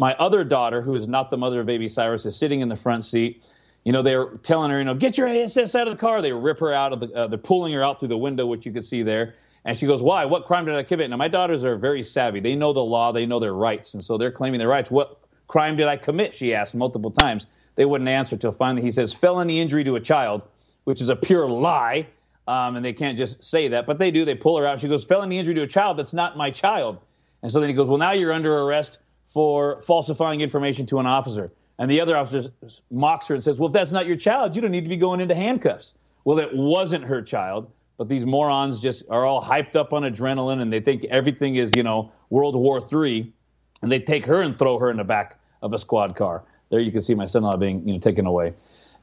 My other daughter, who is not the mother of baby Cyrus, is sitting in the front seat you know, they're telling her, you know, get your ass out of the car. They rip her out of the, uh, they're pulling her out through the window, which you could see there. And she goes, why? What crime did I commit? Now, my daughters are very savvy. They know the law, they know their rights. And so they're claiming their rights. What crime did I commit? She asked multiple times. They wouldn't answer till finally he says, felony injury to a child, which is a pure lie. Um, and they can't just say that, but they do. They pull her out. She goes, felony injury to a child. That's not my child. And so then he goes, well, now you're under arrest for falsifying information to an officer. And the other officer mocks her and says, Well, if that's not your child, you don't need to be going into handcuffs. Well, it wasn't her child, but these morons just are all hyped up on adrenaline and they think everything is, you know, World War III, and they take her and throw her in the back of a squad car. There you can see my son-in-law being, you know, taken away.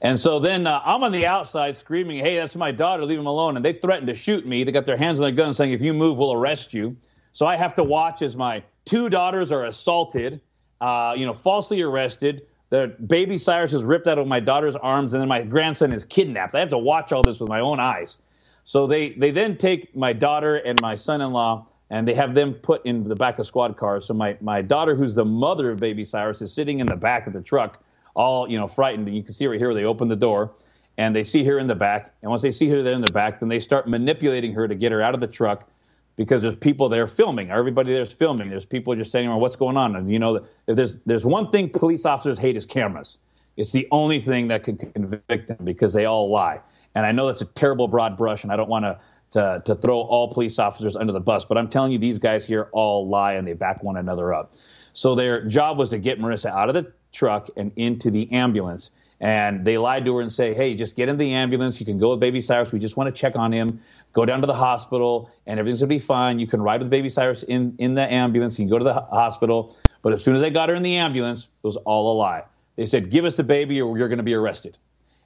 And so then uh, I'm on the outside screaming, "Hey, that's my daughter! Leave him alone!" And they threaten to shoot me. They got their hands on their guns, saying, "If you move, we'll arrest you." So I have to watch as my two daughters are assaulted, uh, you know, falsely arrested. The baby Cyrus is ripped out of my daughter's arms, and then my grandson is kidnapped. I have to watch all this with my own eyes. So they they then take my daughter and my son-in-law, and they have them put in the back of squad cars. So my my daughter, who's the mother of baby Cyrus, is sitting in the back of the truck all you know frightened. And you can see right here, they open the door and they see her in the back. And once they see her there in the back, then they start manipulating her to get her out of the truck because there's people there filming. Everybody there's filming. There's people just saying, "What's going on?" And you know, if there's there's one thing police officers hate is cameras. It's the only thing that can convict them because they all lie. And I know that's a terrible broad brush, and I don't want to to, to throw all police officers under the bus, but I'm telling you, these guys here all lie and they back one another up. So their job was to get Marissa out of the truck and into the ambulance. And they lied to her and say, hey, just get in the ambulance. You can go with baby Cyrus. We just want to check on him. Go down to the hospital and everything's to be fine. You can ride with baby Cyrus in, in the ambulance. You can go to the hospital. But as soon as they got her in the ambulance, it was all a lie. They said, give us the baby or you're to be arrested.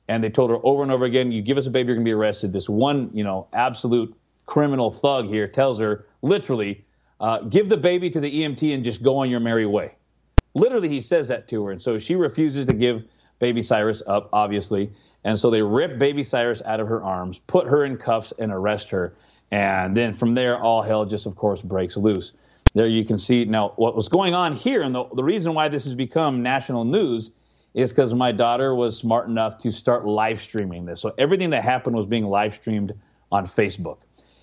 And they told her over and over again, you give us a baby, you're to be arrested. This one, you know, absolute criminal thug here tells her literally, uh, give the baby to the EMT and just go on your merry way. Literally, he says that to her. And so she refuses to give baby Cyrus up, obviously. And so they rip baby Cyrus out of her arms, put her in cuffs, and arrest her. And then from there, all hell just, of course, breaks loose. There you can see now what was going on here. And the, the reason why this has become national news is because my daughter was smart enough to start live streaming this. So everything that happened was being live streamed on Facebook.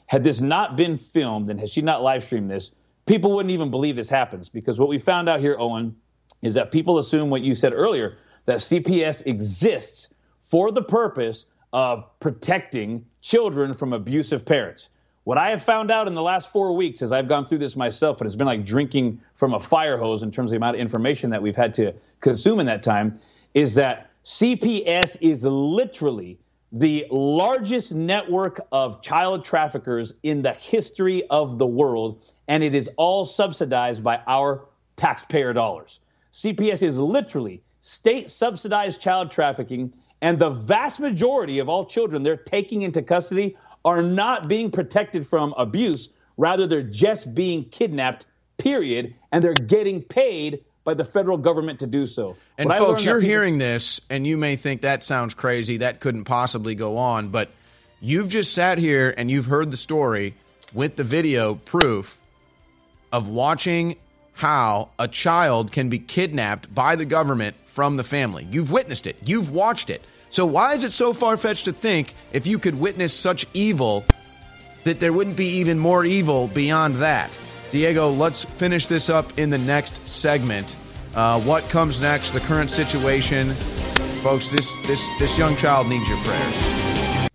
Had this not been filmed and had she not live streamed this, people wouldn't even believe this happens because what we found out here, Owen, is that people assume what you said earlier that CPS exists for the purpose of protecting children from abusive parents. What I have found out in the last four weeks, as I've gone through this myself, and it's been like drinking from a fire hose in terms of the amount of information that we've had to consume in that time, is that CPS is literally the largest network of child traffickers in the history of the world, and it is all subsidized by our taxpayer dollars. CPS is literally state subsidized child trafficking, and the vast majority of all children they're taking into custody are not being protected from abuse. Rather, they're just being kidnapped, period, and they're getting paid by the federal government to do so. And what folks, you're people- hearing this, and you may think that sounds crazy. That couldn't possibly go on, but you've just sat here and you've heard the story with the video proof of watching how a child can be kidnapped by the government from the family. You've witnessed it, you've watched it. So, why is it so far fetched to think if you could witness such evil that there wouldn't be even more evil beyond that? Diego, let's finish this up in the next segment. Uh, what comes next? The current situation, folks. This this this young child needs your prayers.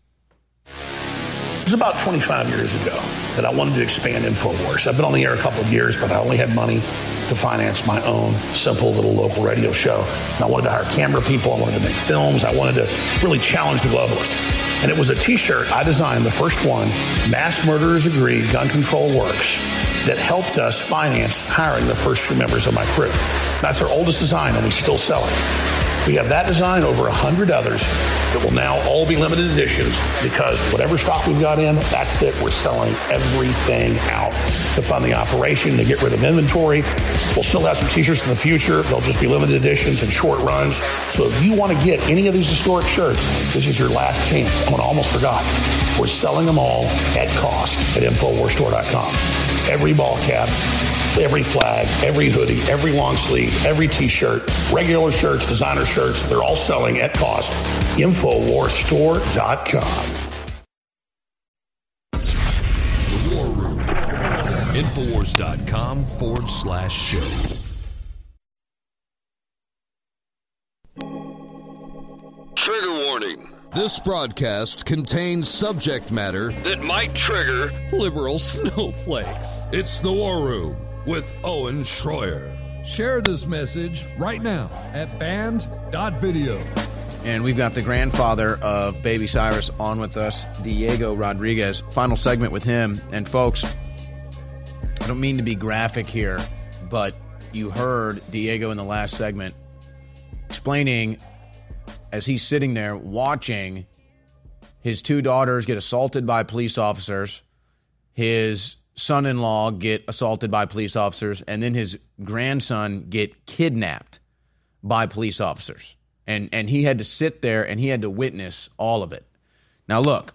It was about 25 years ago that I wanted to expand Infowars. I've been on the air a couple of years, but I only had money to finance my own simple little local radio show. And I wanted to hire camera people. I wanted to make films. I wanted to really challenge the globalist. And it was a T-shirt I designed, the first one. Mass murderers agree. Gun control works that helped us finance hiring the first few members of my crew. That's our oldest design, and we still sell it. We have that design over a hundred others that will now all be limited editions because whatever stock we've got in, that's it. We're selling everything out to fund the operation, to get rid of inventory. We'll still have some t-shirts in the future. They'll just be limited editions and short runs. So if you want to get any of these historic shirts, this is your last chance. I almost forgot. We're selling them all at cost at InfoWarsStore.com. Every ball cap, every flag, every hoodie, every long sleeve, every t-shirt, regular shirts, designer shirts, they're all selling at cost. Infowarstore.com. The War Room. Infowars.com forward slash show. Trigger warning. This broadcast contains subject matter that might trigger liberal [LAUGHS] snowflakes. It's the War Room with Owen Shroyer. Share this message right now at banned.video. And we've got the grandfather of baby Cyrus on with us, Diego Rodriguez. Final segment with him. And folks, I don't mean to be graphic here, but you heard Diego in the last segment explaining as he's sitting there watching his two daughters get assaulted by police officers, his son in law get assaulted by police officers, and then his grandson get kidnapped by police officers. And, and he had to sit there and he had to witness all of it. Now, look,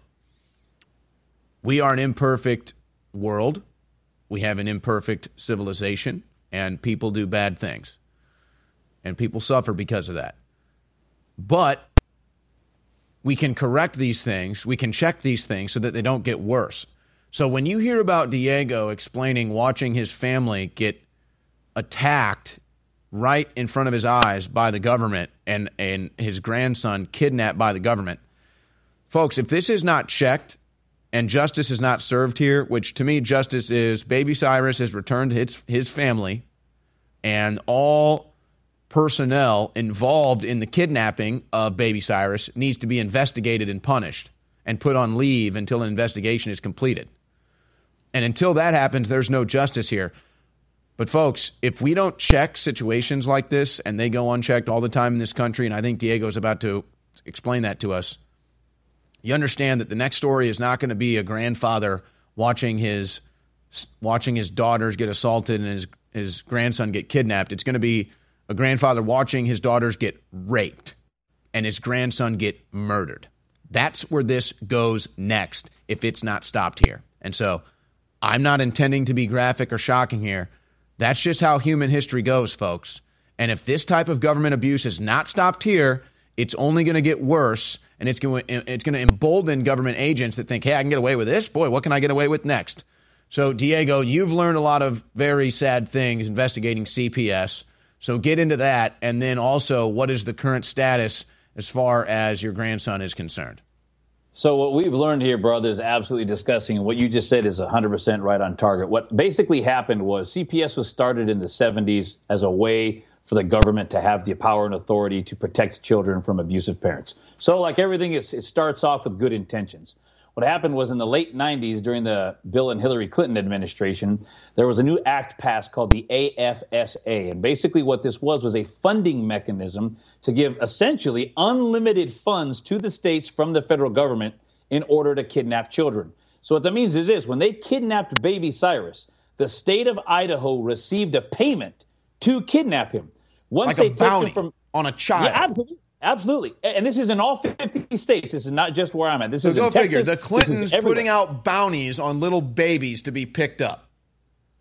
we are an imperfect world. We have an imperfect civilization, and people do bad things. And people suffer because of that. But we can correct these things, we can check these things so that they don't get worse. So when you hear about Diego explaining watching his family get attacked right in front of his eyes by the government and, and his grandson kidnapped by the government, folks, if this is not checked and justice is not served here, which to me, justice is baby Cyrus is returned to his, his family and all personnel involved in the kidnapping of baby Cyrus needs to be investigated and punished and put on leave until an investigation is completed. And until that happens, there's no justice here. But, folks, if we don't check situations like this and they go unchecked all the time in this country, and I think Diego's about to explain that to us, you understand that the next story is not going to be a grandfather watching his watching his daughters get assaulted and his his grandson get kidnapped. It's going to be a grandfather watching his daughters get raped and his grandson get murdered. That's where this goes next if it's not stopped here. And so I'm not intending to be graphic or shocking here. That's just how human history goes, folks. And if this type of government abuse is not stopped here, it's only going to get worse and it's going to, it's going to embolden government agents that think, "Hey, I can get away with this. Boy, what can I get away with next?" So, Diego, you've learned a lot of very sad things investigating CPS. So, get into that and then also what is the current status as far as your grandson is concerned? So what we've learned here, brother, is absolutely disgusting. What you just said is 100% right on target. What basically happened was CPS was started in the 70s as a way for the government to have the power and authority to protect children from abusive parents. So like everything, it starts off with good intentions. What happened was in the late 90s, during the Bill and Hillary Clinton administration, there was a new act passed called the AFSA. And basically, what this was was a funding mechanism to give essentially unlimited funds to the states from the federal government in order to kidnap children. So, what that means is this when they kidnapped baby Cyrus, the state of Idaho received a payment to kidnap him. Once like they a bounty from, on a child. Yeah, absolutely. Absolutely, and this is in all 50 states. This is not just where I'm at. This so is go in figure. Texas. The Clintons putting out bounties on little babies to be picked up.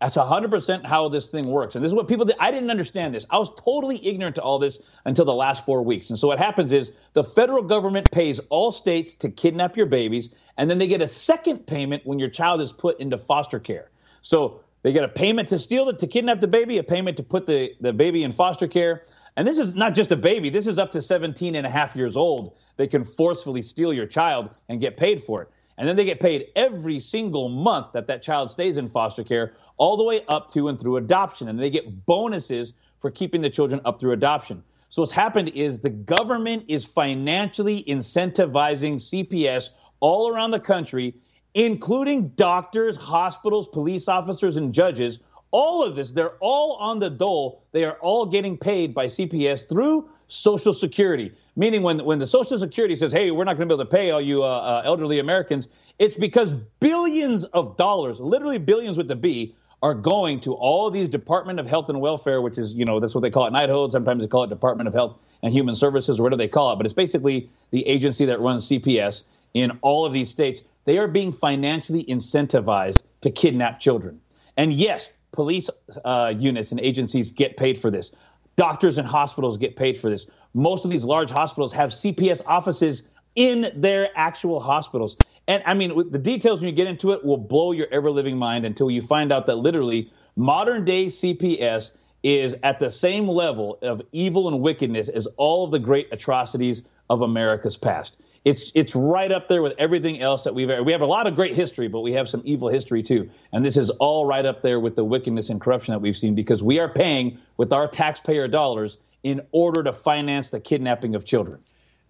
That's 100% how this thing works. And this is what people did. I didn't understand this. I was totally ignorant to all this until the last four weeks. And so what happens is the federal government pays all states to kidnap your babies, and then they get a second payment when your child is put into foster care. So they get a payment to steal it, to kidnap the baby, a payment to put the, the baby in foster care, and this is not just a baby, this is up to 17 and a half years old. They can forcefully steal your child and get paid for it. And then they get paid every single month that that child stays in foster care, all the way up to and through adoption. And they get bonuses for keeping the children up through adoption. So what's happened is the government is financially incentivizing CPS all around the country, including doctors, hospitals, police officers, and judges all of this, they're all on the dole. They are all getting paid by CPS through Social Security. Meaning, when, when the Social Security says, hey, we're not going to be able to pay all you uh, uh, elderly Americans, it's because billions of dollars, literally billions with the B, are going to all these Department of Health and Welfare, which is, you know, that's what they call it in Idaho. Sometimes they call it Department of Health and Human Services, or whatever they call it. But it's basically the agency that runs CPS in all of these states. They are being financially incentivized to kidnap children. And yes, police uh, units and agencies get paid for this. Doctors and hospitals get paid for this. Most of these large hospitals have CPS offices in their actual hospitals. And I mean, the details when you get into it will blow your ever living mind until you find out that literally modern day CPS is at the same level of evil and wickedness as all of the great atrocities of America's past it's it's right up there with everything else that we've we have a lot of great history, but we have some evil history too. And this is all right up there with the wickedness and corruption that we've seen because we are paying with our taxpayer dollars in order to finance the kidnapping of children.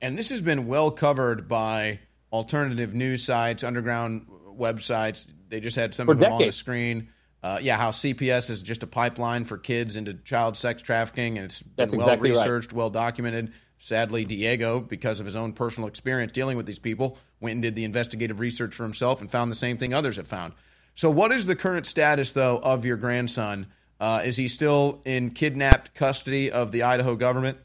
And this has been well covered by alternative news sites, underground websites. They just had some For of them on the screen. Uh, yeah, how CPS is just a pipeline for kids into child sex trafficking, and it's been That's well exactly right. researched, well documented. Sadly, Diego, because of his own personal experience dealing with these people, went and did the investigative research for himself and found the same thing others have found. So, what is the current status, though, of your grandson? Uh, is he still in kidnapped custody of the Idaho government?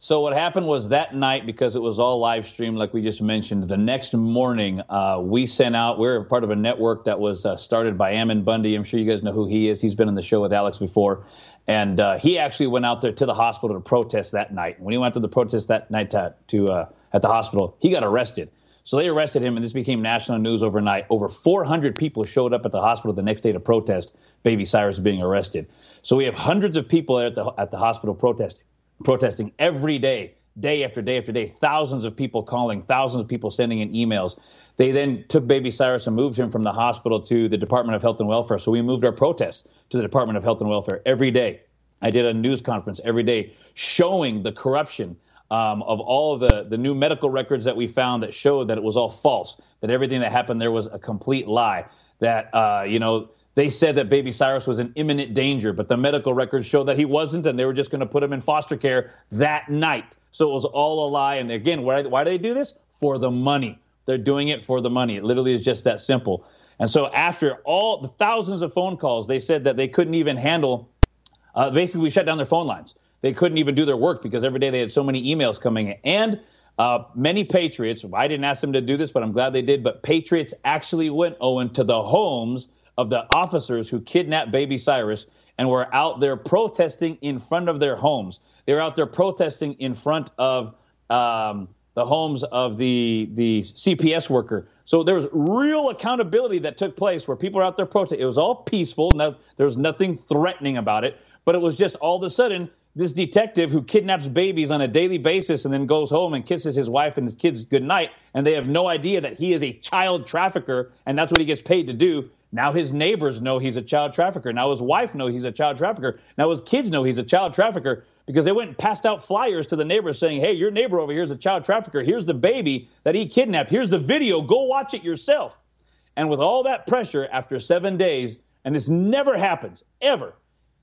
So what happened was that night, because it was all live streamed, like we just mentioned. The next morning, uh, we sent out. We're part of a network that was uh, started by Ammon Bundy. I'm sure you guys know who he is. He's been on the show with Alex before, and uh, he actually went out there to the hospital to protest that night. When he went to the protest that night to, to uh, at the hospital, he got arrested. So they arrested him, and this became national news overnight. Over 400 people showed up at the hospital the next day to protest Baby Cyrus being arrested. So we have hundreds of people at the at the hospital protesting protesting every day, day after day after day, thousands of people calling, thousands of people sending in emails. They then took Baby Cyrus and moved him from the hospital to the Department of Health and Welfare. So we moved our protest to the Department of Health and Welfare every day. I did a news conference every day showing the corruption um, of all of the, the new medical records that we found that showed that it was all false, that everything that happened there was a complete lie, that, uh, you know, they said that baby Cyrus was in imminent danger, but the medical records show that he wasn't, and they were just going to put him in foster care that night. So it was all a lie. And again, why, why do they do this? For the money. They're doing it for the money. It literally is just that simple. And so after all the thousands of phone calls, they said that they couldn't even handle. Uh, basically, we shut down their phone lines. They couldn't even do their work because every day they had so many emails coming in. And uh, many patriots, I didn't ask them to do this, but I'm glad they did. But patriots actually went, Owen, to the homes of the officers who kidnapped baby Cyrus and were out there protesting in front of their homes. They were out there protesting in front of um, the homes of the the CPS worker. So there was real accountability that took place where people were out there protesting. It was all peaceful. No, there was nothing threatening about it, but it was just all of a sudden this detective who kidnaps babies on a daily basis and then goes home and kisses his wife and his kids goodnight, and they have no idea that he is a child trafficker and that's what he gets paid to do. Now his neighbors know he's a child trafficker. Now his wife know he's a child trafficker. Now his kids know he's a child trafficker because they went and passed out flyers to the neighbors saying, "Hey, your neighbor over here is a child trafficker. Here's the baby that he kidnapped. Here's the video. Go watch it yourself." And with all that pressure, after seven days, and this never happens, ever,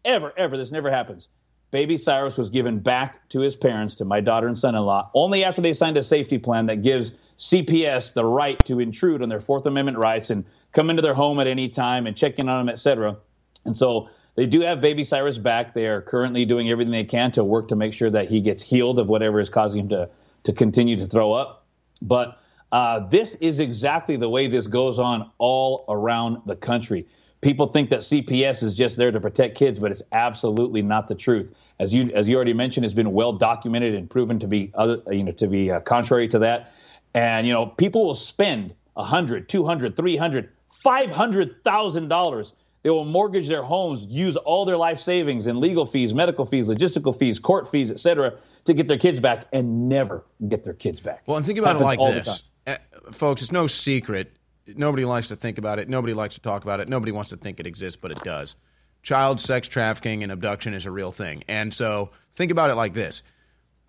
ever, ever, this never happens. Baby Cyrus was given back to his parents, to my daughter and son in law, only after they signed a safety plan that gives CPS the right to intrude on their Fourth Amendment rights and come into their home at any time and check in on them, et cetera. And so they do have Baby Cyrus back. They are currently doing everything they can to work to make sure that he gets healed of whatever is causing him to, to continue to throw up. But uh, this is exactly the way this goes on all around the country. People think that CPS is just there to protect kids, but it's absolutely not the truth. As you as you already mentioned, it's been well documented and proven to be other you know to be uh, contrary to that. And you know people will spend a hundred, two hundred, three hundred, five hundred thousand dollars. They will mortgage their homes, use all their life savings and legal fees, medical fees, logistical fees, court fees, etc., to get their kids back, and never get their kids back. Well, and think about it like this, Uh, folks. It's no secret. Nobody likes to think about it. Nobody likes to talk about it. Nobody wants to think it exists, but it does. Child sex trafficking and abduction is a real thing. And so think about it like this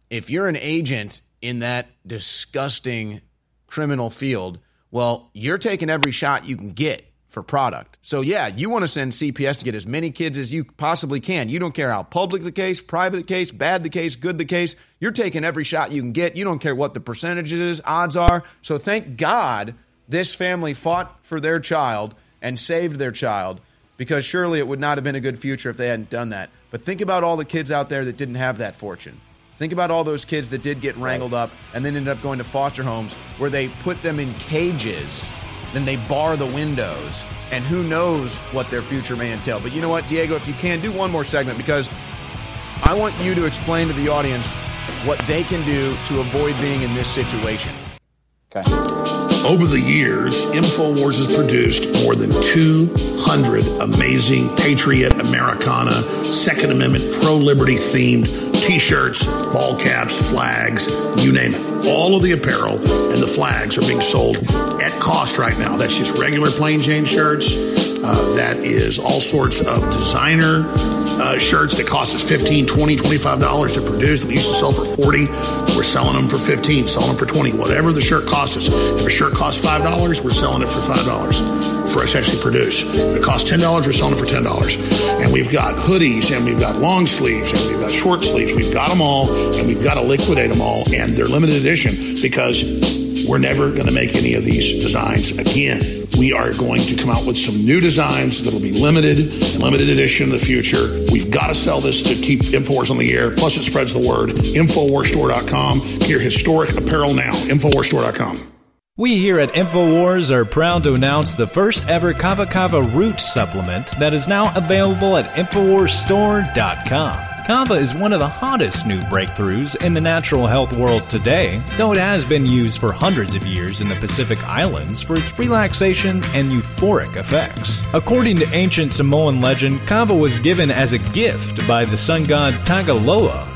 if you're an agent in that disgusting criminal field, well, you're taking every shot you can get for product. So, yeah, you want to send CPS to get as many kids as you possibly can. You don't care how public the case, private the case, bad the case, good the case. You're taking every shot you can get. You don't care what the percentages, odds are. So, thank God this family fought for their child and saved their child because surely it would not have been a good future if they hadn't done that. But think about all the kids out there that didn't have that fortune. Think about all those kids that did get wrangled up and then ended up going to foster homes where they put them in cages, then they bar the windows, and who knows what their future may entail. But you know what, Diego, if you can, do one more segment because I want you to explain to the audience what they can do to avoid being in this situation. Okay. Over the years, InfoWars has produced more than 200 amazing Patriot, Americana, Second Amendment, pro liberty themed t shirts, ball caps, flags, you name it. All of the apparel and the flags are being sold at cost right now. That's just regular plain Jane shirts. Uh, that is all sorts of designer uh, shirts that cost us 15 20 $25 to produce that we used to sell for 40 we're selling them for 15 selling them for 20 whatever the shirt costs us. If a shirt costs $5, we're selling it for $5 for us to actually produce. If it costs $10, we're selling it for $10. And we've got hoodies and we've got long sleeves and we've got short sleeves. We've got them all and we've got to liquidate them all. And they're limited edition because we're never going to make any of these designs again. We are going to come out with some new designs that'll be limited limited edition in the future. We've got to sell this to keep InfoWars on the air. Plus, it spreads the word. InfoWarsStore.com. Your historic apparel now. InfoWarsStore.com. We here at InfoWars are proud to announce the first ever Kava Kava Root supplement that is now available at InfoWarsStore.com. Kava is one of the hottest new breakthroughs in the natural health world today, though it has been used for hundreds of years in the Pacific Islands for its relaxation and euphoric effects. According to ancient Samoan legend, Kava was given as a gift by the sun god Tagaloa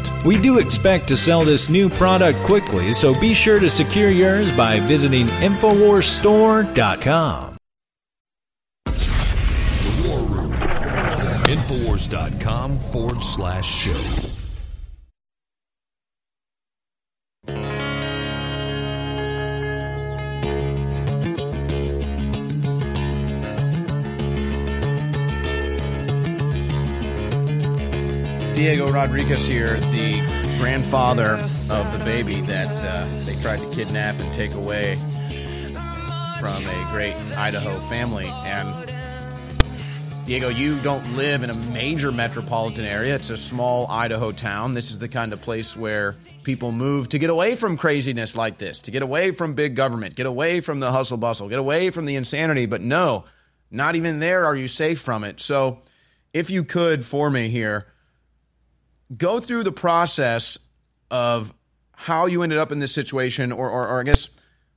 We do expect to sell this new product quickly, so be sure to secure yours by visiting InfoWarsStore.com. The War Room. Infowars.com forward slash show. Diego Rodriguez here, the grandfather of the baby that uh, they tried to kidnap and take away from a great Idaho family. And Diego, you don't live in a major metropolitan area. It's a small Idaho town. This is the kind of place where people move to get away from craziness like this, to get away from big government, get away from the hustle bustle, get away from the insanity. But no, not even there are you safe from it. So, if you could for me here, go through the process of how you ended up in this situation, or, or, or, I guess,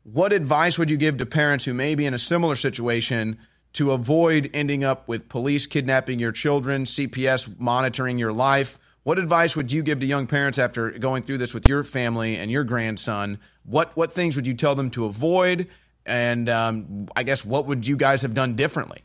what advice would you give to parents who may be in a similar situation to avoid ending up with police kidnapping your children, CPS monitoring your life? What advice would you give to young parents after going through this with your family and your grandson? What what things would you tell them to avoid? And um, I guess what would you guys have done differently?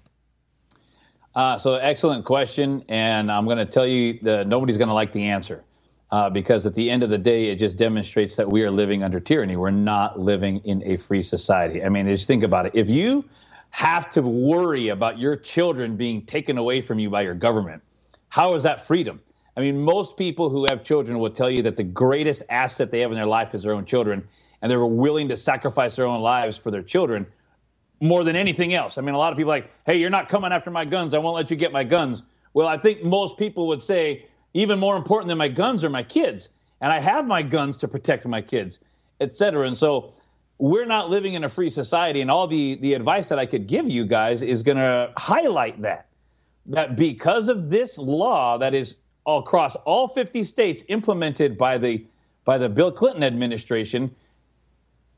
Uh, so excellent question, and I'm going to tell you that nobody's going to like the answer uh, because at the end of the day, it just demonstrates that we are living under tyranny. We're not living in a free society. I mean, just think about it. If you have to worry about your children being taken away from you by your government, how is that freedom? I mean, most people who have children will tell you that the greatest asset they have in their life is their own children, and they're willing to sacrifice their own lives for their children more than anything else. I mean, a lot of people like, hey, you're not coming after my guns. I won't let you get my guns. Well, I think most people would say, even more important than my guns are my kids. And I have my guns to protect my kids, et cetera. And so we're not living in a free society. And all the, the advice that I could give you guys is going to highlight that. That because of this law that is across all 50 states implemented by the by the Bill Clinton administration,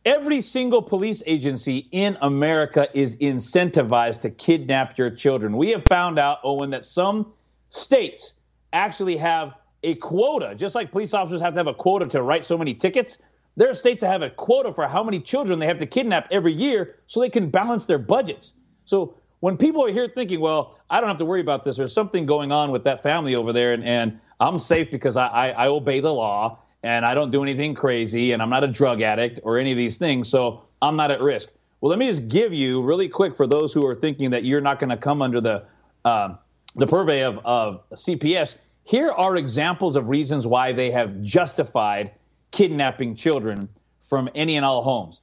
Every single police agency in America is incentivized to kidnap your children. We have found out, Owen, that some states actually have a quota, just like police officers have to have a quota to write so many tickets. There are states that have a quota for how many children they have to kidnap every year so they can balance their budgets. So when people are here thinking, well, I don't have to worry about this, there's something going on with that family over there, and, and I'm safe because I, I, I obey the law and I don't do anything crazy and I'm not a drug addict or any of these things, so I'm not at risk. Well, let me just give you really quick for those who are thinking that you're not going to come under the uh, the purvey of, of CPS. Here are examples of reasons why they have justified kidnapping children from any and all homes.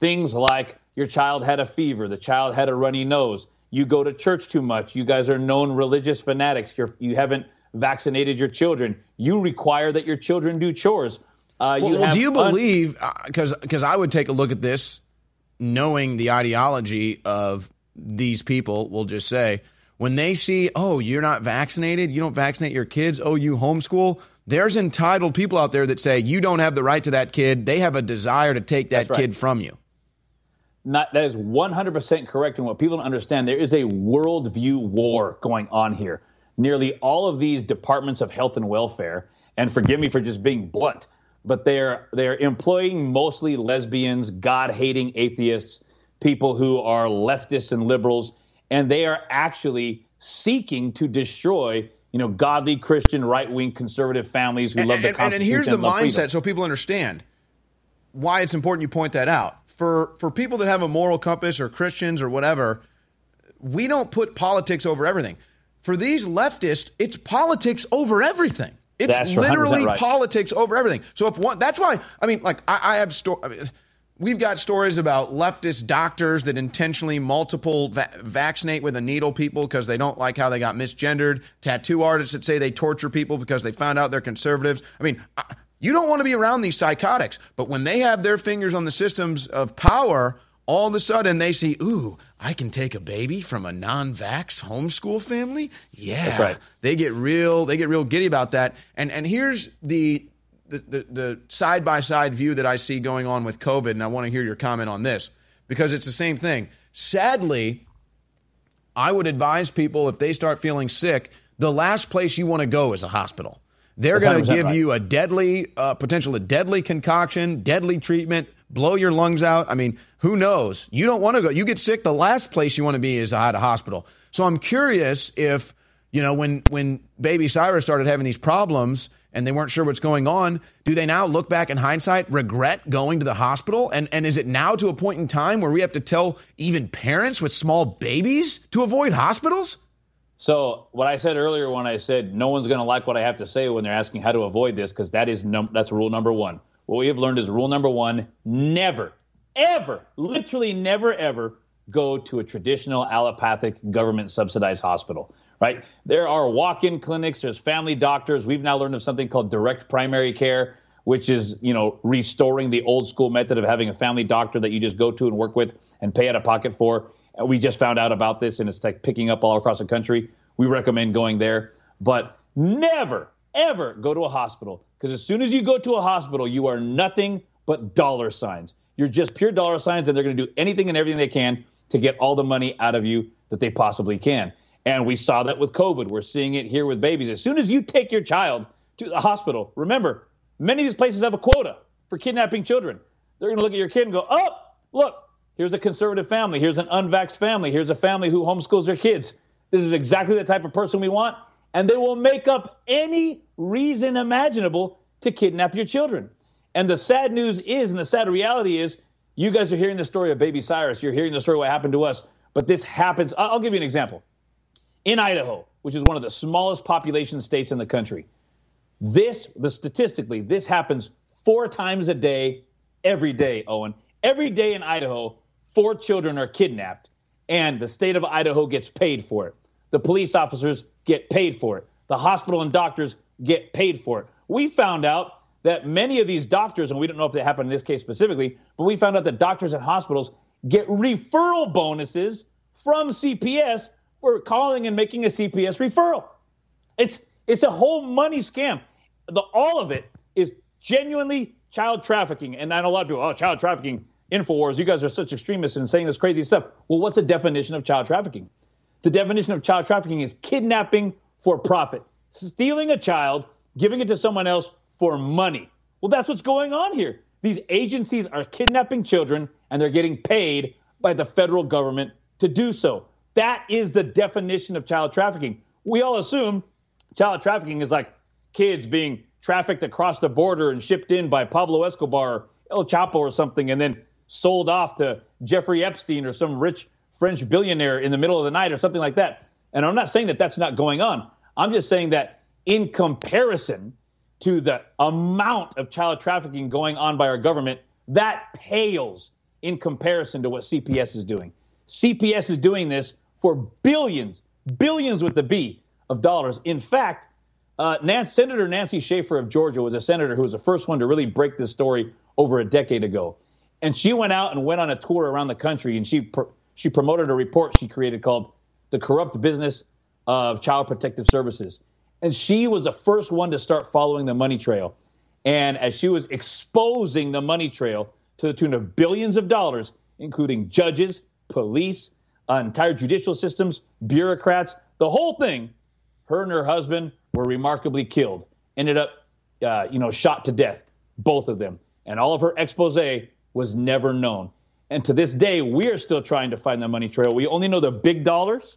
Things like your child had a fever, the child had a runny nose, you go to church too much, you guys are known religious fanatics, you're, you haven't vaccinated your children. You require that your children do chores. Uh, well, you well, do you believe? Because uh, because I would take a look at this, knowing the ideology of these people. We'll just say when they see, oh, you're not vaccinated, you don't vaccinate your kids, oh, you homeschool. There's entitled people out there that say you don't have the right to that kid. They have a desire to take that right. kid from you. Not, that is 100% correct. And what people don't understand, there is a worldview war going on here. Nearly all of these departments of health and welfare, and forgive me for just being blunt, but they're they're employing mostly lesbians, God-hating atheists, people who are leftists and liberals, and they are actually seeking to destroy you know, godly Christian, right wing, conservative families who and, love the and, Constitution. And here's the mindset, freedom. so people understand why it's important you point that out. For for people that have a moral compass or Christians or whatever, we don't put politics over everything. For these leftists, it's politics over everything. It's That's literally right. politics over everything. So if one, that's why I mean, like I, I have sto- I mean, We've got stories about leftist doctors that intentionally multiple va- vaccinate with a needle people because they don't like how they got misgendered. Tattoo artists that say they torture people because they found out they're conservatives. I mean, I, you don't want to be around these psychotics, but when they have their fingers on the systems of power, all of a sudden they see, ooh, I can take a baby from a non-vax homeschool family. Yeah, right. they get real. They get real giddy about that. And and here's the the, the, side by side view that I see going on with COVID, and I want to hear your comment on this because it's the same thing. Sadly, I would advise people if they start feeling sick, the last place you want to go is a hospital. They're going to give right. you a deadly, uh, potential a deadly concoction, deadly treatment, blow your lungs out. I mean, who knows? You don't want to go. You get sick, the last place you want to be is at a hospital. So I'm curious if, you know, when when baby Cyrus started having these problems and they weren't sure what's going on, do they now look back in hindsight, regret going to the hospital? And, and is it now to a point in time where we have to tell even parents with small babies to avoid hospitals? So what I said earlier when I said no one's going to like what I have to say when they're asking how to avoid this, because that is num- that's rule number one. What we have learned is rule number one: never, ever, literally never, ever go to a traditional allopathic government subsidized hospital right? There are walk in clinics, there's family doctors. We've now learned of something called direct primary care, which is, you know, restoring the old school method of having a family doctor that you just go to and work with and pay out of pocket for. We just found out about this and it's like picking up all across the country. We recommend going there, but never, ever go to a hospital because as soon as you go to a hospital, you are nothing but dollar signs. You're just pure dollar signs, and they're going to do anything and everything they can to get all the money out of you that they possibly can. And we saw that with COVID. We're seeing it here with babies. As soon as you take your child to the hospital, remember, many of these places have a quota for kidnapping children. They're going to look at your kid and go, oh, look, here's a conservative family. Here's an unvaxxed family. Here's a family who homeschools their kids. This is exactly the type of person we want. And they will make up any reason imaginable to kidnap your children. And the sad news is, and the sad reality is, you guys are hearing the story of baby Cyrus. You're hearing the story of what happened to us. But this happens. I'll give you an example in Idaho, which is one of the smallest population states in the country. This, the statistically, this happens four times a day, every day, Owen. Every day in Idaho, four children are kidnapped, and the state of Idaho gets paid for it. The police officers get paid for it. The hospital and doctors get paid for it. We found out that many of these doctors, and we don't know if they happened in this case specifically, but we found out that doctors and hospitals get referral bonuses from CPS for calling and making a CPS referral. It's it's a whole money scam. The all of it is genuinely child trafficking. And I know a lot of people, oh, child trafficking, Infowars, you guys are such extremists and saying this crazy stuff. Well, what's the definition of child trafficking? The definition of child trafficking is kidnapping for profit, stealing a child, giving it to someone else for money. Well, that's what's going on here. These agencies are kidnapping children and they're getting paid by the federal government to do so. That is the definition of child trafficking. We all assume child trafficking is like kids being trafficked across the border and shipped in by Pablo Escobar, El Chapo, or something, and then sold off to Jeffrey Epstein or some rich French billionaire in the middle of the night or something like that. And I'm not saying that that's not going on. I'm just saying that in comparison to the amount of child trafficking going on by our government, that pales in comparison to what CPS is doing. CPS is doing this for billions, billions with the B of dollars. In fact, uh, Nancy, Senator Nancy Schaefer of Georgia was a senator who was the first one to really break this story over a decade ago. And she went out and went on a tour around the country and she, pr- she promoted a report she created called The Corrupt Business of Child Protective Services. And she was the first one to start following the money trail. And as she was exposing the money trail to the tune of billions of dollars, including judges, police, uh, entire judicial systems, bureaucrats, the whole thing, her and her husband were remarkably killed. Ended up, uh, you know, shot to death, both of them. And all of her expose was never known. And to this day, we are still trying to find the money trail. We only know the big dollars.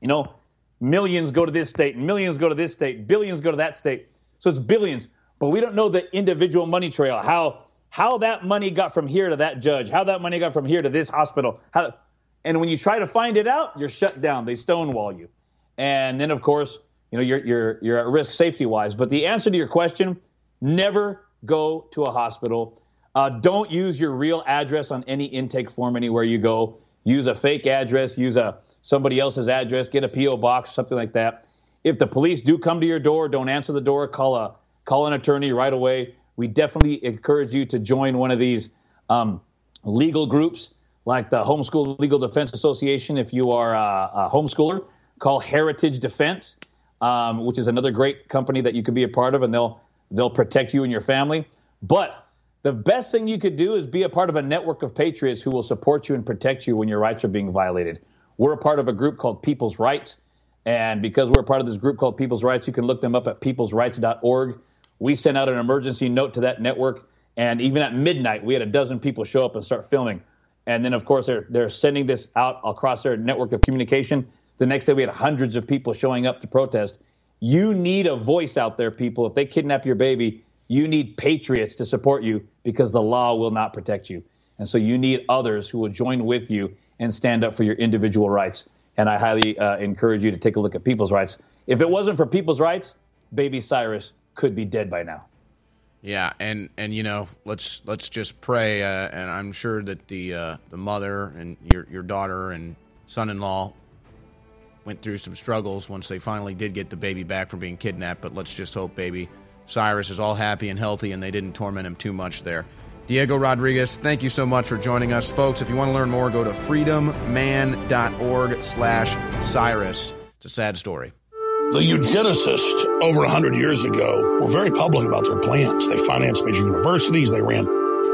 You know, millions go to this state, millions go to this state, billions go to that state. So it's billions. But we don't know the individual money trail, how how that money got from here to that judge, how that money got from here to this hospital. How, and when you try to find it out, you're shut down. They stonewall you. And then of course, you know, you're you're you're at risk safety wise. But the answer to your question, never go to a hospital. Uh, don't use your real address on any intake form anywhere you go. Use a fake address. Use a somebody else's address. Get a PO box, something like that. If the police do come to your door, don't answer the door. Call a call an attorney right away. We definitely encourage you to join one of these um, legal groups like the Homeschool Legal Defense Association. If you are a, a homeschooler, call Heritage Defense, um, which is another great company that you could be a part of, and they'll they'll protect you and your family. But the best thing you could do is be a part of a network of patriots who will support you and protect you when your rights are being violated. We're a part of a group called People's Rights. And because we're a part of this group called People's Rights, you can look them up at peoplesrights.org. We sent out an emergency note to that network. And even at midnight, we had a dozen people show up and start filming. And then, of course, they're, they're sending this out across their network of communication. The next day, we had hundreds of people showing up to protest. You need a voice out there, people. If they kidnap your baby, you need patriots to support you because the law will not protect you. And so you need others who will join with you and stand up for your individual rights. And I highly uh, encourage you to take a look at people's rights. If it wasn't for people's rights, baby Cyrus could be dead by now. Yeah, and and you know, let's let's just pray. Uh, and I'm sure that the uh, the mother and your your daughter and son-in-law went through some struggles once they finally did get the baby back from being kidnapped. But let's just hope baby Cyrus is all happy and healthy, and they didn't torment him too much there. Diego Rodriguez, thank you so much for joining us. Folks, if you want to learn more, go to freedomman.org slash Cyrus. It's a sad story. The eugenicists over 100 years ago were very public about their plans. They financed major universities. They ran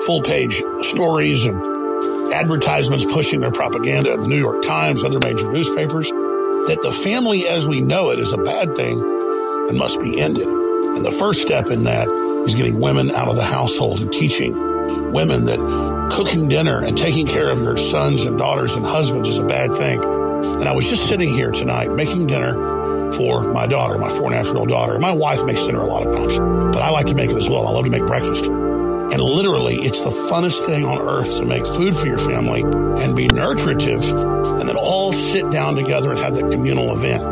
full page stories and advertisements pushing their propaganda in the New York Times, other major newspapers, that the family as we know it is a bad thing and must be ended. And the first step in that is getting women out of the household and teaching women that cooking dinner and taking care of your sons and daughters and husbands is a bad thing. And I was just sitting here tonight making dinner for my daughter, my four and a half year old daughter. My wife makes dinner a lot of times, but I like to make it as well. I love to make breakfast. And literally, it's the funnest thing on earth to make food for your family and be nutritive and then all sit down together and have that communal event.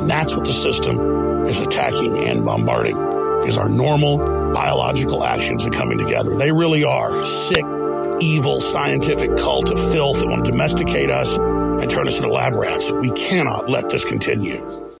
And that's what the system is attacking and bombarding is our normal biological actions are coming together. They really are sick, evil, scientific cult of filth that want to domesticate us and turn us into lab rats. We cannot let this continue.